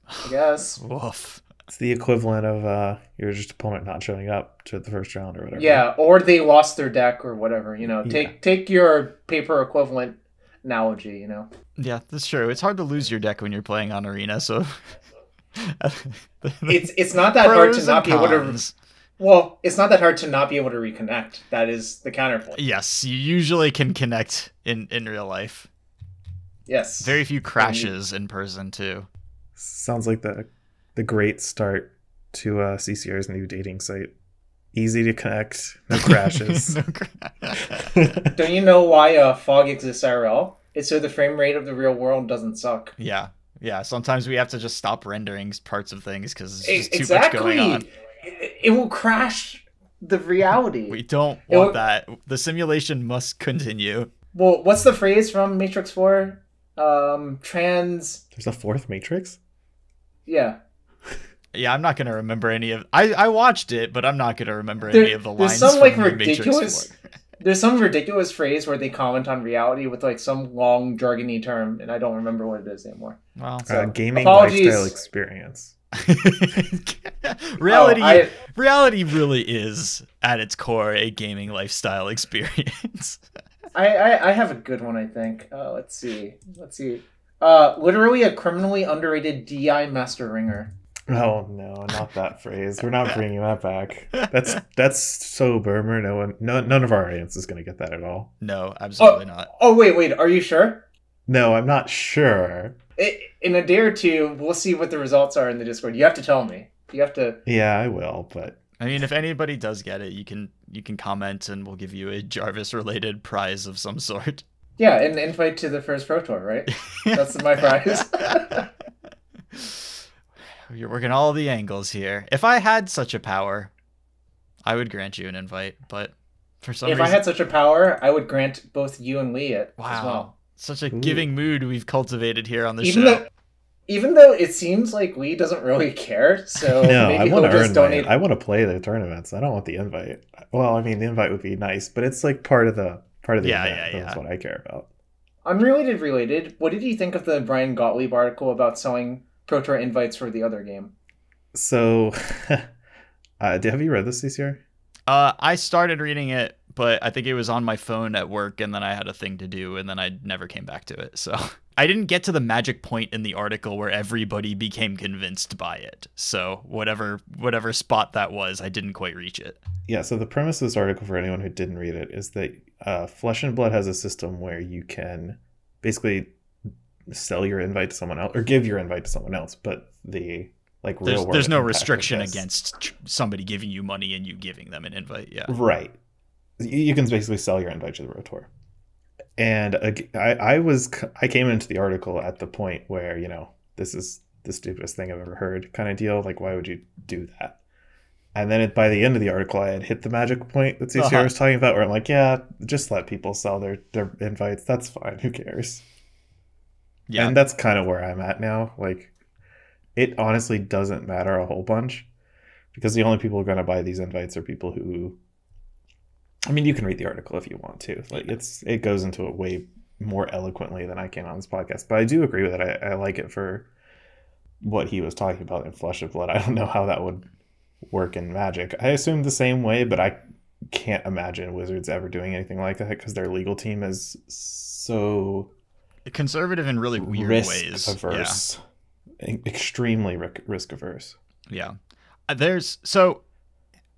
[SPEAKER 3] I guess.
[SPEAKER 1] Woof.
[SPEAKER 2] It's the equivalent of uh, your just opponent not showing up to the first round or whatever.
[SPEAKER 3] Yeah, or they lost their deck or whatever. You know, take
[SPEAKER 2] Yeah.
[SPEAKER 3] take your paper equivalent analogy. You know,
[SPEAKER 1] Yeah, that's true. It's hard to lose your deck when you're playing on Arena, so
[SPEAKER 3] it's it's not that hard to
[SPEAKER 1] Pros
[SPEAKER 3] not be able to. Well, it's not that hard to not be able to reconnect. That is the counterpoint.
[SPEAKER 1] Yes, you usually can connect in in real life.
[SPEAKER 3] Yes.
[SPEAKER 1] Very few crashes in person too.
[SPEAKER 2] Sounds like the the great start to uh, CCR's new dating site. Easy to connect, no crashes.
[SPEAKER 1] No cra-
[SPEAKER 3] Don't you know why uh, fog exists IRL? It's so the frame rate of the real world doesn't suck.
[SPEAKER 1] yeah, yeah. Sometimes we have to just stop rendering parts of things because there's
[SPEAKER 3] E-
[SPEAKER 1] just too
[SPEAKER 3] exactly.
[SPEAKER 1] much going on.
[SPEAKER 3] It, it will crash the reality.
[SPEAKER 1] We don't want
[SPEAKER 3] will-
[SPEAKER 1] that. The simulation must continue.
[SPEAKER 3] Well, what's the phrase from Matrix Four? Um, trans.
[SPEAKER 2] There's a fourth Matrix.
[SPEAKER 3] Yeah.
[SPEAKER 1] Yeah, I'm not gonna remember any of. I I watched it, but I'm not gonna remember
[SPEAKER 3] There-
[SPEAKER 1] any of the lines.
[SPEAKER 3] there's
[SPEAKER 1] lines.
[SPEAKER 3] some, like,
[SPEAKER 1] the
[SPEAKER 3] ridiculous- There's some ridiculous phrase where they comment on reality with like some long jargony term, and I don't remember what it is anymore.
[SPEAKER 1] Well,
[SPEAKER 2] uh, gaming
[SPEAKER 3] apologies.
[SPEAKER 2] lifestyle experience.
[SPEAKER 1] reality
[SPEAKER 3] Oh, I,
[SPEAKER 1] reality really is at its core a gaming lifestyle experience.
[SPEAKER 3] I, I I have a good one. I think. Uh, let's see. Let's see. Uh, literally a criminally underrated DI master ringer.
[SPEAKER 2] Oh no, not that phrase. We're not bringing that back. That's that's so boomer. No one, no, none of our audience is going to get that at all.
[SPEAKER 1] no, absolutely oh, not.
[SPEAKER 3] Oh wait, wait. Are you sure?
[SPEAKER 2] No, I'm not sure.
[SPEAKER 3] I in a day or two, we'll see what the results are in the Discord. You have to tell me. You have to.
[SPEAKER 2] Yeah, I will, but
[SPEAKER 1] I mean, if anybody does get it, you can you can comment and we'll give you a Jarvis related prize of some sort.
[SPEAKER 3] Yeah, an invite to the first Pro Tour, right? That's my prize.
[SPEAKER 1] You're working all the angles here. If I had such a power, I would grant you an invite, but for some
[SPEAKER 3] if
[SPEAKER 1] reason,
[SPEAKER 3] I had such a power, I would grant both you and Lee it
[SPEAKER 1] wow,
[SPEAKER 3] as well.
[SPEAKER 1] such a
[SPEAKER 2] Ooh.
[SPEAKER 1] giving mood we've cultivated here on the
[SPEAKER 3] Even
[SPEAKER 1] show.
[SPEAKER 3] though, even though it seems like Lee doesn't really care, so
[SPEAKER 2] no,
[SPEAKER 3] maybe
[SPEAKER 2] I
[SPEAKER 3] he'll
[SPEAKER 2] want to
[SPEAKER 3] just
[SPEAKER 2] earn.
[SPEAKER 3] donate.
[SPEAKER 2] My, I want to play the tournaments. I don't want the invite. Well, I mean, the invite would be nice, but it's like part of the part of the
[SPEAKER 1] Yeah,
[SPEAKER 2] event.
[SPEAKER 1] yeah,
[SPEAKER 2] That's what I care about.
[SPEAKER 3] Unrelated, related. What did you think of the Brian Gottlieb article about selling Pro Tour invites for the other game?
[SPEAKER 2] So, uh, have you read this this year?
[SPEAKER 1] Uh, I started reading it, but I think it was on my phone at work, and then I had a thing to do, and then I never came back to it. So I didn't get to the magic point in the article where everybody became convinced by it. So whatever whatever spot that was, I didn't quite reach it.
[SPEAKER 2] Yeah. So the premise of this article, for anyone who didn't read it, is that uh, Flesh and Blood has a system where you can basically sell your invite to someone else or give your invite to someone else, but the like real
[SPEAKER 1] There's
[SPEAKER 2] world
[SPEAKER 1] there's no restriction against somebody giving you money and you giving them an invite. Yeah.
[SPEAKER 2] Right. You can basically sell your invite to the Rotor. And I, I was I came into the article at the point where you know this is the stupidest thing I've ever heard kind of deal. Like why would you do that? And then it, by the end of the article, I had hit the magic point that CCR
[SPEAKER 1] Uh-huh.
[SPEAKER 2] was talking about, where I'm like, yeah, just let people sell their their invites. That's fine. Who cares?
[SPEAKER 1] Yeah.
[SPEAKER 2] And that's kind of where I'm at now. Like, it honestly doesn't matter a whole bunch because the only people who are going to buy these invites are people who. I mean, you can read the article if you want to. Like, it's it goes into it way more eloquently than I can on this podcast. But I do agree with it. I, I like it for what he was talking about in Flesh and Blood. I don't know how that would work in Magic. I assume the same way, but I can't imagine Wizards ever doing anything like that because their legal team is so
[SPEAKER 1] Conservative in really weird
[SPEAKER 2] risk
[SPEAKER 1] ways.
[SPEAKER 2] averse, E- extremely risk, risk averse.
[SPEAKER 1] Yeah. Uh, There's so,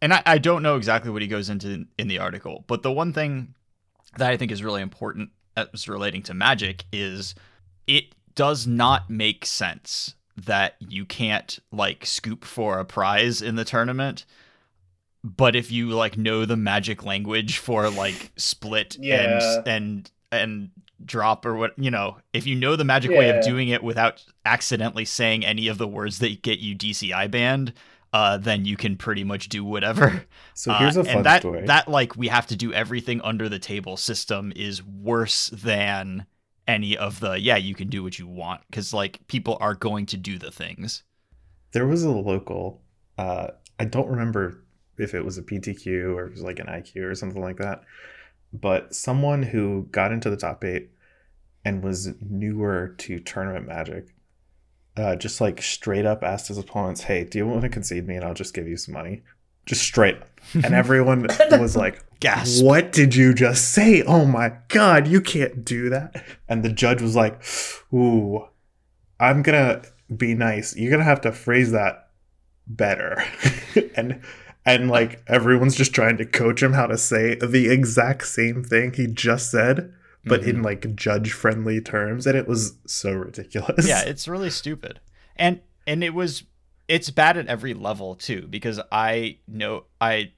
[SPEAKER 1] and I, I don't know exactly what he goes into in the article, but the one thing that I think is really important as relating to magic is it does not make sense that you can't like scoop for a prize in the tournament. But if you like know the magic language for like split
[SPEAKER 3] Yeah.
[SPEAKER 1] and and and drop or what you know, if you know the magic way of doing it without accidentally saying any of the words that get you DCI banned, uh, then you can pretty much do whatever.
[SPEAKER 2] So here's
[SPEAKER 1] Uh,
[SPEAKER 2] a fun
[SPEAKER 1] and that,
[SPEAKER 2] story.
[SPEAKER 1] That like we have to do everything under the table system is worse than any of the yeah you can do what you want because like people are going to do the things.
[SPEAKER 2] there was a local. Uh, I don't remember if it was a PTQ or it was like an IQ or something like that, but someone who got into the top eight and was newer to tournament magic. Uh, just like straight up asked his opponents, "Hey, do you want to concede me, and I'll just give you some money?" Just straight up, and everyone was like,
[SPEAKER 1] Gasp.
[SPEAKER 2] What did you just say? Oh my god, you can't do that. And the judge was like, Ooh, I'm gonna be nice. You're gonna have to phrase that better. and and like everyone's just trying to coach him how to say the exact same thing he just said, but
[SPEAKER 1] Mm-hmm.
[SPEAKER 2] in like judge friendly terms. And it was so ridiculous.
[SPEAKER 1] yeah, it's really stupid. And and it was it's bad at every level too because I know I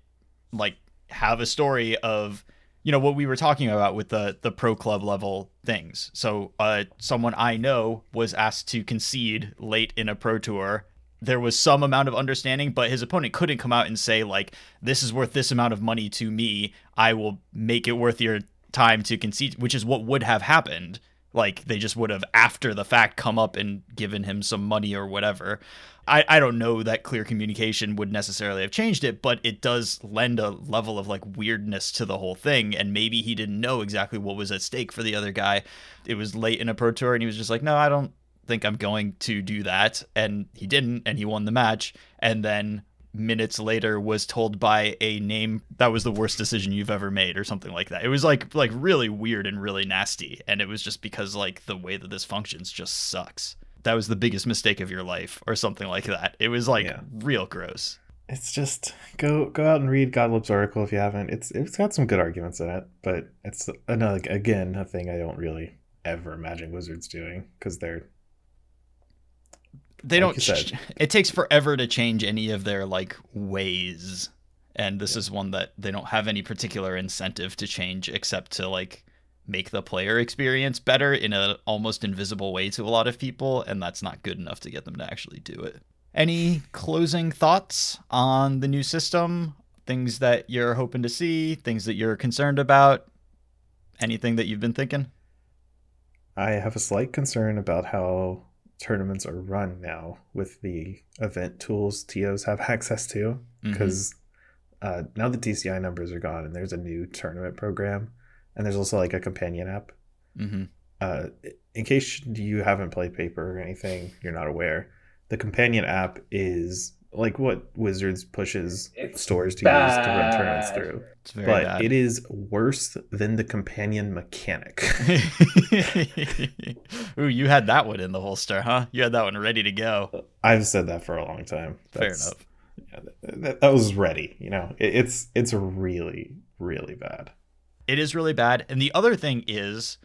[SPEAKER 1] like have a story of you know what we were talking about with the the pro club level things. So uh someone I know was asked to concede late in a pro tour. There was some amount of understanding, but his opponent couldn't come out and say like this is worth this amount of money to me. I will make it worth your time to concede, which is what would have happened Like they just would have after the fact come up and given him some money or whatever. I, I don't know that clear communication would necessarily have changed it, but it does lend a level of like weirdness to the whole thing. And maybe he didn't know exactly what was at stake for the other guy. It was late in a pro tour and he was just like, no, I don't think I'm going to do that. And he didn't, and he won the match. And then minutes later was told by a name that was the worst decision you've ever made or something like that. It was like like really weird and really nasty and it was just because like the way that this functions just sucks. That was the biggest mistake of your life or something like that. It was like
[SPEAKER 2] Yeah.
[SPEAKER 1] real gross.
[SPEAKER 2] It's just go go out and read Gottlieb's article if you haven't. It's it's got some good arguments in it, but it's another again a thing I don't really ever imagine Wizards doing because they're
[SPEAKER 1] They
[SPEAKER 2] Like
[SPEAKER 1] don't it takes forever to change any of their like ways. And this is one that they don't have any particular incentive to change except to like make the player experience better in an almost invisible way to a lot of people and that's not good enough to get them to actually do it. Any closing thoughts on the new system? Things that you're hoping to see, things that you're concerned about? Anything that you've been thinking?
[SPEAKER 2] I have a slight concern about how tournaments are run now with the event tools TOs have access to because uh, now the DCI numbers are gone and there's a new tournament program and there's also like a companion app.
[SPEAKER 1] Mhm.
[SPEAKER 2] Uh, in case you haven't played paper or anything, you're not aware. The companion app is like what Wizards pushes
[SPEAKER 3] It's
[SPEAKER 2] stores to use to run tournaments through,
[SPEAKER 1] It's very
[SPEAKER 2] but
[SPEAKER 1] bad.
[SPEAKER 2] it is worse than the companion mechanic.
[SPEAKER 1] Ooh, you had that one in the holster, huh? You had that one ready to go.
[SPEAKER 2] I've said that for a long time.
[SPEAKER 1] Fair enough.
[SPEAKER 2] yeah, that, that, that was ready. You know, it, it's it's really really bad.
[SPEAKER 1] It is really bad. And the other thing is,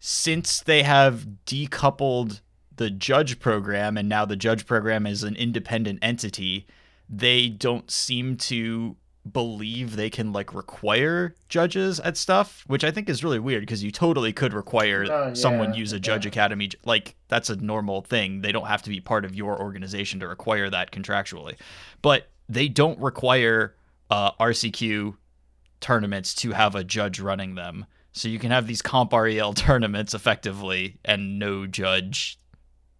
[SPEAKER 1] since they have decoupled the judge program and now the judge program is an independent entity, they don't seem to believe they can like require judges at stuff, which I think is really weird because you totally could require
[SPEAKER 3] Oh,
[SPEAKER 1] someone use a judge
[SPEAKER 3] yeah.
[SPEAKER 1] academy like that's a normal thing. They don't have to be part of your organization to require that contractually. But they don't require uh, RCQ tournaments to have a judge running them. So you can have these comp REL tournaments effectively and no judge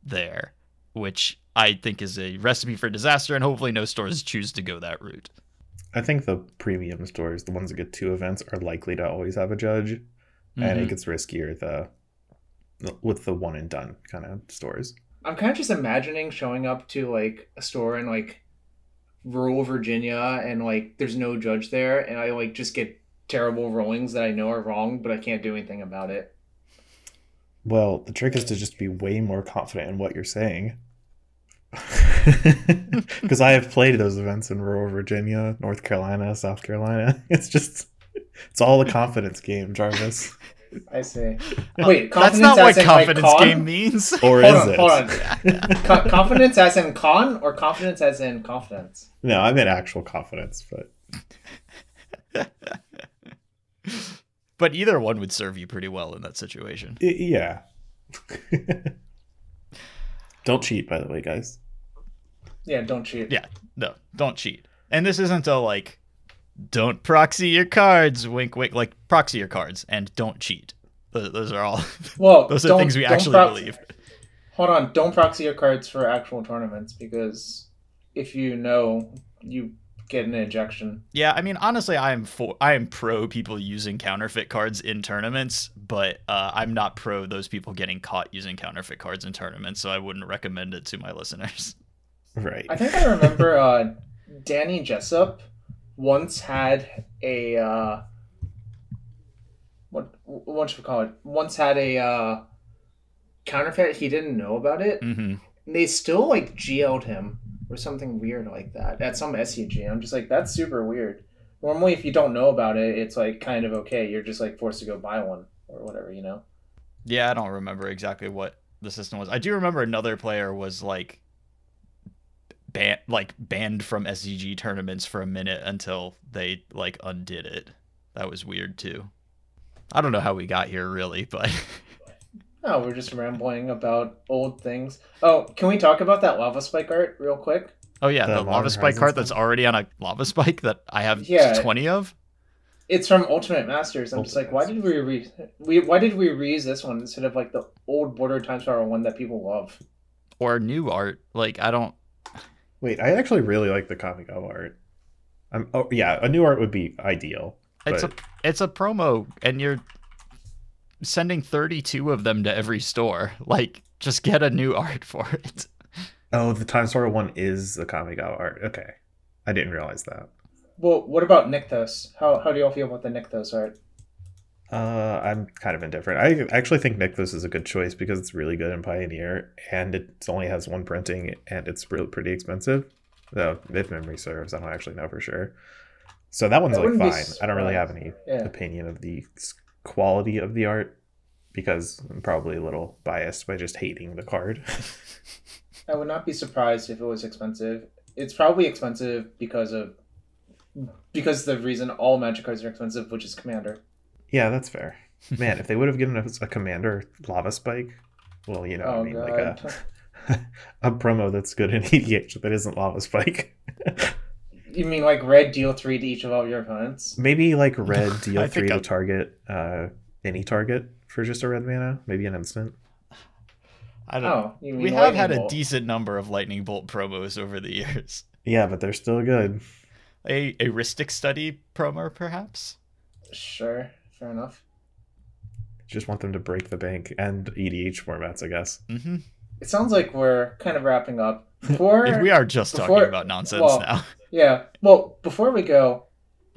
[SPEAKER 1] there, which I think is a recipe for disaster, and hopefully no stores choose to go that route.
[SPEAKER 2] I think the premium stores, the ones that get two events, are likely to always have a judge, and
[SPEAKER 1] Mhm.
[SPEAKER 2] it gets riskier the with the one and done kind of stores.
[SPEAKER 3] I'm kind of just imagining showing up to like a store in like rural Virginia and like there's no judge there and I like just get terrible rulings that I know are wrong but I can't do anything about it.
[SPEAKER 2] Well, the trick is to just be way more confident in what you're saying. Because I have played those events in rural Virginia, North Carolina, South Carolina. It's just, it's all a confidence game, Jarvis.
[SPEAKER 3] I see.
[SPEAKER 1] Uh,
[SPEAKER 3] Wait,
[SPEAKER 1] that's not what
[SPEAKER 3] as in, like,
[SPEAKER 1] confidence game means.
[SPEAKER 2] Or
[SPEAKER 3] Hold
[SPEAKER 2] is
[SPEAKER 3] on,
[SPEAKER 2] it?
[SPEAKER 3] hold on. Co- confidence as in con or confidence as in confidence?
[SPEAKER 2] No, I meant actual confidence, but
[SPEAKER 1] but either one would serve you pretty well in that situation.
[SPEAKER 2] i- yeah. Don't cheat, by the way, guys.
[SPEAKER 3] Yeah, don't cheat.
[SPEAKER 1] Yeah. No, don't cheat. And this isn't a like, don't proxy your cards, wink, wink, like proxy your cards and don't cheat. Those, those are all.
[SPEAKER 3] Well,
[SPEAKER 1] those are things we actually
[SPEAKER 3] prox-
[SPEAKER 1] believe.
[SPEAKER 3] Hold on, don't proxy your cards for actual tournaments because if you know, you get an ejection.
[SPEAKER 1] Yeah, I mean, honestly, I am for I am pro people using counterfeit cards in tournaments, but uh, I'm not pro those people getting caught using counterfeit cards in tournaments. So I wouldn't recommend it to my listeners.
[SPEAKER 2] Right.
[SPEAKER 3] I think I remember uh, Danny Jessup once had a uh, what what should we call it? Once had a uh, counterfeit. He didn't know about it.
[SPEAKER 1] hmm
[SPEAKER 3] they still like GL'd him or something weird like that at some SCG. I'm just like, that's super weird. Normally, if you don't know about it, it's like kind of okay. You're just like forced to go buy one or whatever, you know.
[SPEAKER 1] Yeah, I don't remember exactly what the system was. I do remember another player was like ban like banned from SCG tournaments for a minute until they like undid it. That was weird too. I don't know how we got here really, but
[SPEAKER 3] Oh, we're just rambling about old things. Oh, can we talk about that lava spike art real quick?
[SPEAKER 1] oh yeah,
[SPEAKER 2] The
[SPEAKER 1] the, lava spike
[SPEAKER 2] Horizons
[SPEAKER 1] card that's already on a lava spike that I have
[SPEAKER 3] Yeah.
[SPEAKER 1] 20 of.
[SPEAKER 3] it's from Ultimate Masters. I'm just like, why did we re we why did we reuse this one instead of like the old Border Time Spiral one that people love?
[SPEAKER 1] Or new art. Like I don't
[SPEAKER 2] Wait, I actually really like the Kamigawa art. I'm, oh yeah, a new art would be ideal.
[SPEAKER 1] it's
[SPEAKER 2] But-
[SPEAKER 1] a it's a promo and you're sending 32 of them to every store. Like just get a new art for it.
[SPEAKER 2] Oh, the Time Spiral one is the Kamigawa art. Okay, I didn't realize that.
[SPEAKER 3] Well, what about Nykthos? How how do y'all feel about the Nykthos art?
[SPEAKER 2] Uh, I'm kind of indifferent. I actually think Nykthos is a good choice because it's really good in Pioneer, and it only has one printing, and it's really pretty expensive. Though, if memory serves, I don't actually know for sure. So that one's
[SPEAKER 3] I
[SPEAKER 2] like fine. I don't really have any
[SPEAKER 3] Yeah.
[SPEAKER 2] opinion of the s- quality of the art because I'm probably a little biased by just hating the card.
[SPEAKER 3] I would not be surprised if it was expensive. It's probably expensive because of because the reason all magic cards are expensive, which is commander.
[SPEAKER 2] yeah, that's fair. Man, if they would have given us a commander lava spike, well, you know, I
[SPEAKER 3] oh
[SPEAKER 2] mean,
[SPEAKER 3] god.
[SPEAKER 2] like a a promo that's good in EDH that isn't lava spike.
[SPEAKER 3] You mean like red deal three to each of all your opponents?
[SPEAKER 2] Maybe like red deal three to
[SPEAKER 1] I'm-
[SPEAKER 2] target uh any target for just a red mana, maybe an instant.
[SPEAKER 1] I don't
[SPEAKER 3] Oh, you
[SPEAKER 1] We have had
[SPEAKER 3] Lightning
[SPEAKER 1] a decent number of lightning bolt promos over the years.
[SPEAKER 2] Yeah, but they're still good.
[SPEAKER 1] A a Rhystic Study promo perhaps?
[SPEAKER 3] Sure, fair enough.
[SPEAKER 2] Just want them to break the bank and EDH formats, I guess.
[SPEAKER 1] Mhm.
[SPEAKER 3] It sounds like we're kind of wrapping up. Before
[SPEAKER 1] We are just
[SPEAKER 3] before-
[SPEAKER 1] talking about nonsense
[SPEAKER 3] well,
[SPEAKER 1] now.
[SPEAKER 3] Yeah. Well, before we go,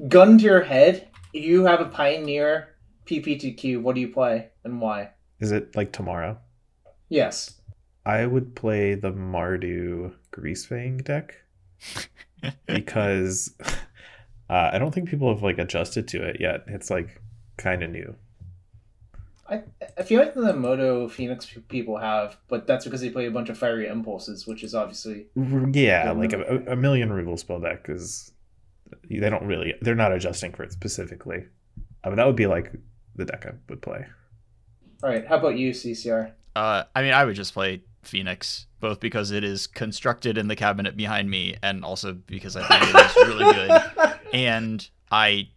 [SPEAKER 3] gun to your head, you have a Pioneer PPTQ, what do you play and why?
[SPEAKER 2] Is it like tomorrow?
[SPEAKER 3] Yes.
[SPEAKER 2] I would play the Mardu Greasefang deck because uh, I don't think people have like adjusted to it yet. It's like kind of new.
[SPEAKER 3] I, I feel like the Moto Phoenix people have, but that's because they play a bunch of fiery impulses, which is obviously
[SPEAKER 2] Yeah,
[SPEAKER 3] Yeah,
[SPEAKER 2] like a, a million removal spell deck is they don't really they're not adjusting for it specifically. I mean, that would be like the deck I would play.
[SPEAKER 3] all right. How about you, CCR?
[SPEAKER 1] Uh, I mean, I would just play Phoenix, both because it is constructed in the cabinet behind me, and also because I think it is really good. And I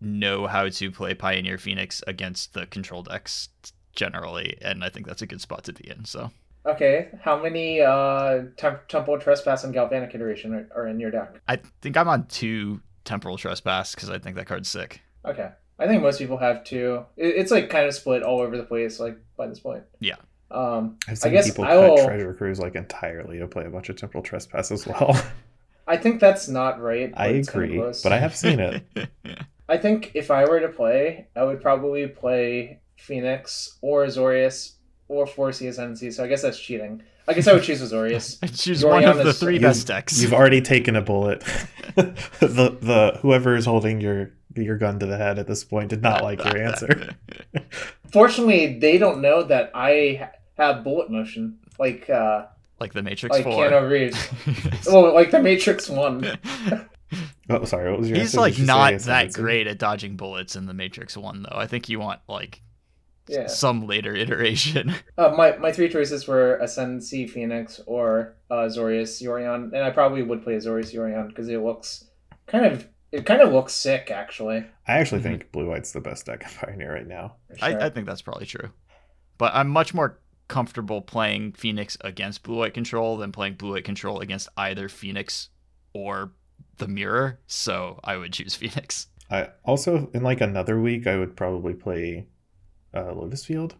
[SPEAKER 1] know how to play Pioneer Phoenix against the control decks generally, and I think that's a good spot to be in. So
[SPEAKER 3] Okay. How many uh, Tem- Temporal Trespass and Galvanic Iteration are, are in your deck?
[SPEAKER 1] I think I'm on two Temporal Trespass because I think that card's sick.
[SPEAKER 3] Okay. I think most people have two. It, it's like kind of split all over the place, like by this point.
[SPEAKER 1] Yeah.
[SPEAKER 3] Um,
[SPEAKER 2] I've
[SPEAKER 3] I
[SPEAKER 2] seen
[SPEAKER 3] guess
[SPEAKER 2] people
[SPEAKER 3] I
[SPEAKER 2] cut
[SPEAKER 3] will.
[SPEAKER 2] Treasure Cruise like entirely to play a bunch of Temporal Trespass as well.
[SPEAKER 3] I think that's not right.
[SPEAKER 2] I
[SPEAKER 3] but it's kinda
[SPEAKER 2] agree, but I have seen it.
[SPEAKER 3] I think if I were to play, I would probably play Phoenix or Azorius or Force Ascendancy. So I guess that's cheating. I guess I would choose Azorius.
[SPEAKER 1] I choose
[SPEAKER 3] Yorion
[SPEAKER 1] one of the three best decks.
[SPEAKER 2] You've already taken a bullet. the the whoever is holding your your gun to the head at this point did not like your answer.
[SPEAKER 3] Fortunately, they don't know that I have bullet motion, like uh,
[SPEAKER 1] like the Matrix
[SPEAKER 3] like
[SPEAKER 1] 4.
[SPEAKER 3] Keanu Reeves. Oh, like the Matrix One.
[SPEAKER 2] Oh, sorry. What was your
[SPEAKER 1] He's
[SPEAKER 2] answer?
[SPEAKER 1] like
[SPEAKER 2] you
[SPEAKER 1] not that great at dodging bullets in the Matrix 1 though. I think you want like
[SPEAKER 3] Yeah.
[SPEAKER 1] some later iteration.
[SPEAKER 3] Uh, my my three choices were Ascendancy, Phoenix, or uh, Azorius Yorion, and I probably would play Azorius Yorion because it looks kind of it kind of looks sick actually.
[SPEAKER 2] I actually
[SPEAKER 1] Mhm.
[SPEAKER 2] think Blue White's the best deck in Pioneer right now.
[SPEAKER 3] sure.
[SPEAKER 1] I, I think that's probably true. But I'm much more comfortable playing Phoenix against Blue White Control than playing Blue White Control against either Phoenix or the Mirror. So I would choose Phoenix.
[SPEAKER 2] I also in like another week I would probably play uh, Lotus Field,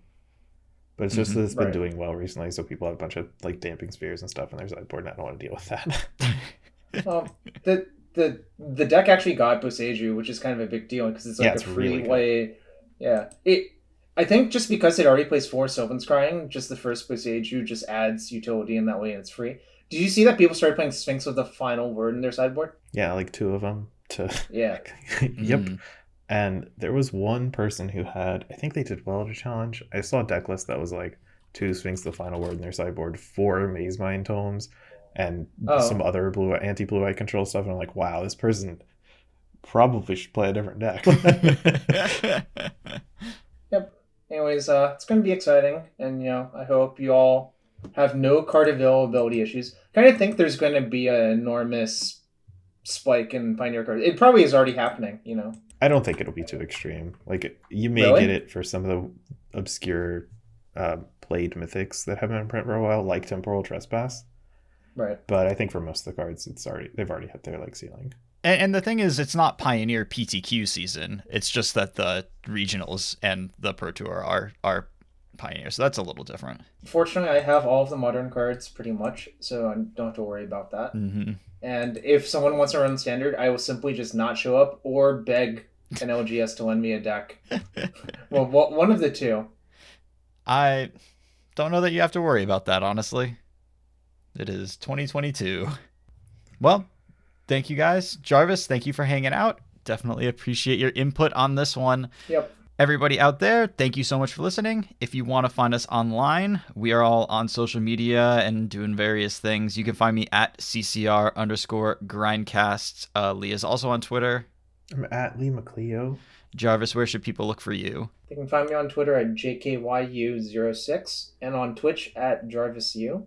[SPEAKER 2] but it's just
[SPEAKER 1] Mhm.
[SPEAKER 2] that it's been
[SPEAKER 3] Right.
[SPEAKER 2] doing well recently, so people have a bunch of like damping spheres and stuff in their sideboard, and I don't want to deal with that.
[SPEAKER 3] Um, the the the deck actually got Boseiju, which is kind of a big deal because it's like
[SPEAKER 2] Yeah,
[SPEAKER 3] a free
[SPEAKER 2] really good.
[SPEAKER 3] way. Yeah, it. I think just because it already plays four Sylvan Scrying, just the first Boseiju just adds utility in that way, and it's free. Did you see that people started playing Sphinx with the final word in their sideboard?
[SPEAKER 2] yeah, like two of them to.
[SPEAKER 3] Yeah.
[SPEAKER 2] yep.
[SPEAKER 1] Mm.
[SPEAKER 2] And there was one person who had, I think they did well at a challenge. I saw a deck list that was like two Sphinx, the final word in their sideboard, four Mazemind tomes, and
[SPEAKER 3] Oh.
[SPEAKER 2] some other blue anti blue eye control stuff. And I'm like, wow, this person probably should play a different deck. Yep.
[SPEAKER 3] Anyways, uh, it's going to be exciting, and you know, I hope you all have no card availability issues. Kind of think there's going to be an enormous spike in Pioneer cards. It probably is already happening. You know,
[SPEAKER 2] I don't think it'll be too extreme. Like you may
[SPEAKER 3] Really?
[SPEAKER 2] get it for some of the obscure uh, played mythics that have been in print for a while, like Temporal Trespass.
[SPEAKER 3] Right.
[SPEAKER 2] But I think for most of the cards, it's already they've already hit their like ceiling.
[SPEAKER 1] And, and the thing is, it's not Pioneer PTQ season. It's just that the regionals and the Pro Tour are are Pioneer, so that's a little different.
[SPEAKER 3] Fortunately, I have all of the modern cards pretty much, so I don't have to worry about that.
[SPEAKER 1] hmm
[SPEAKER 3] And if someone wants to run standard, I will simply just not show up or beg an LGS to lend me a deck. well, one of the two.
[SPEAKER 1] I don't know that you have to worry about that, honestly. It is 2022. Well, thank you guys. Jarvis, thank you for hanging out. Definitely appreciate your input on this one.
[SPEAKER 3] Yep.
[SPEAKER 1] Everybody out there, thank you so much for listening. If you want to find us online, we are all on social media and doing various things. You can find me at CCR underscore grindcast. Uh, Lee is also on Twitter.
[SPEAKER 2] I'm at Lee McLeo.
[SPEAKER 1] Jarvis, where should people look for you?
[SPEAKER 3] They can find me on Twitter at JKYU06 and on Twitch at JarvisU.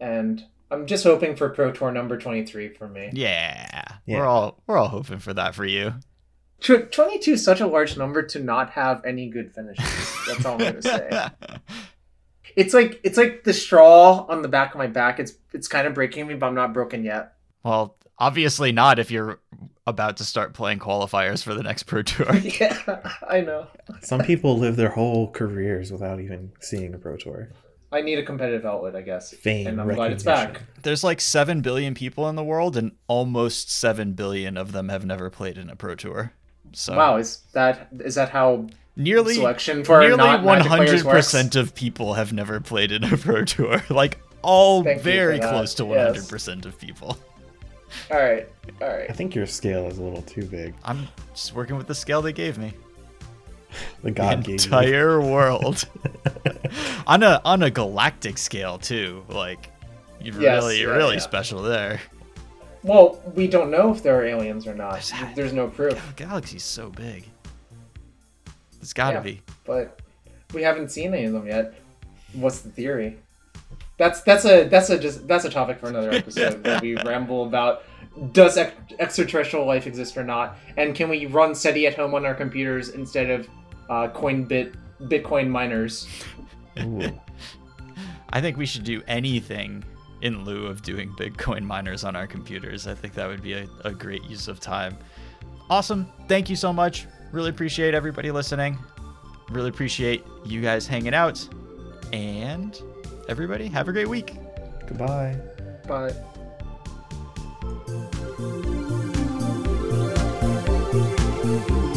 [SPEAKER 3] And I'm just hoping for Pro Tour number 23 for me.
[SPEAKER 1] Yeah,
[SPEAKER 2] Yeah.
[SPEAKER 1] we're all we're all hoping for that for you.
[SPEAKER 3] Tw- 22 is such a large number to not have any good finishes. That's all I'm going to say. It's like it's like the straw on the back of my back. It's it's kind of breaking me, but I'm not broken yet.
[SPEAKER 1] well, obviously not if you're about to start playing qualifiers for the next Pro Tour.
[SPEAKER 3] yeah, I know.
[SPEAKER 2] Some people live their whole careers without even seeing a pro tour.
[SPEAKER 3] I need a competitive outlet, I guess.
[SPEAKER 2] Fame,
[SPEAKER 3] and I'm glad it's
[SPEAKER 2] recognition.
[SPEAKER 3] back.
[SPEAKER 1] There's like 7 billion people in the world and almost 7 billion of them have never played in a Pro Tour. So
[SPEAKER 3] Wow, is that is that how
[SPEAKER 1] nearly
[SPEAKER 3] selection for
[SPEAKER 1] nearly
[SPEAKER 3] not Magic players works?
[SPEAKER 1] 100% of people have never played in a Pro Tour. Like all
[SPEAKER 3] Thank you for
[SPEAKER 1] very
[SPEAKER 3] that.
[SPEAKER 1] close to 100% of people.
[SPEAKER 3] All right, all right.
[SPEAKER 2] I think your scale is a little too big.
[SPEAKER 1] I'm just working with the scale they gave me.
[SPEAKER 2] The
[SPEAKER 1] The
[SPEAKER 2] God gave
[SPEAKER 1] entire world. on a on a galactic scale too. Like you're
[SPEAKER 3] Yes,
[SPEAKER 1] really
[SPEAKER 3] yeah,
[SPEAKER 1] really
[SPEAKER 3] yeah.
[SPEAKER 1] special there.
[SPEAKER 3] Well, we don't know if there are aliens or not.
[SPEAKER 1] There's-
[SPEAKER 3] There's no proof,
[SPEAKER 1] The galaxy's so big. It's gotta
[SPEAKER 3] Yeah.
[SPEAKER 1] be.
[SPEAKER 3] but we haven't seen any of them yet. What's the theory? That's that's a that's a just that's a topic for another episode where we ramble about does ex- extraterrestrial life exist or not, and can we run SETI at home on our computers instead of uh, Coinbit Bitcoin miners?
[SPEAKER 1] I think we should do anything in lieu of doing Bitcoin miners on our computers. I think that would be a, a great use of time. Awesome. Thank you so much. Really appreciate everybody listening. Really appreciate you guys hanging out. And everybody, have a great week.
[SPEAKER 2] Goodbye.
[SPEAKER 3] Bye.
[SPEAKER 2] Thank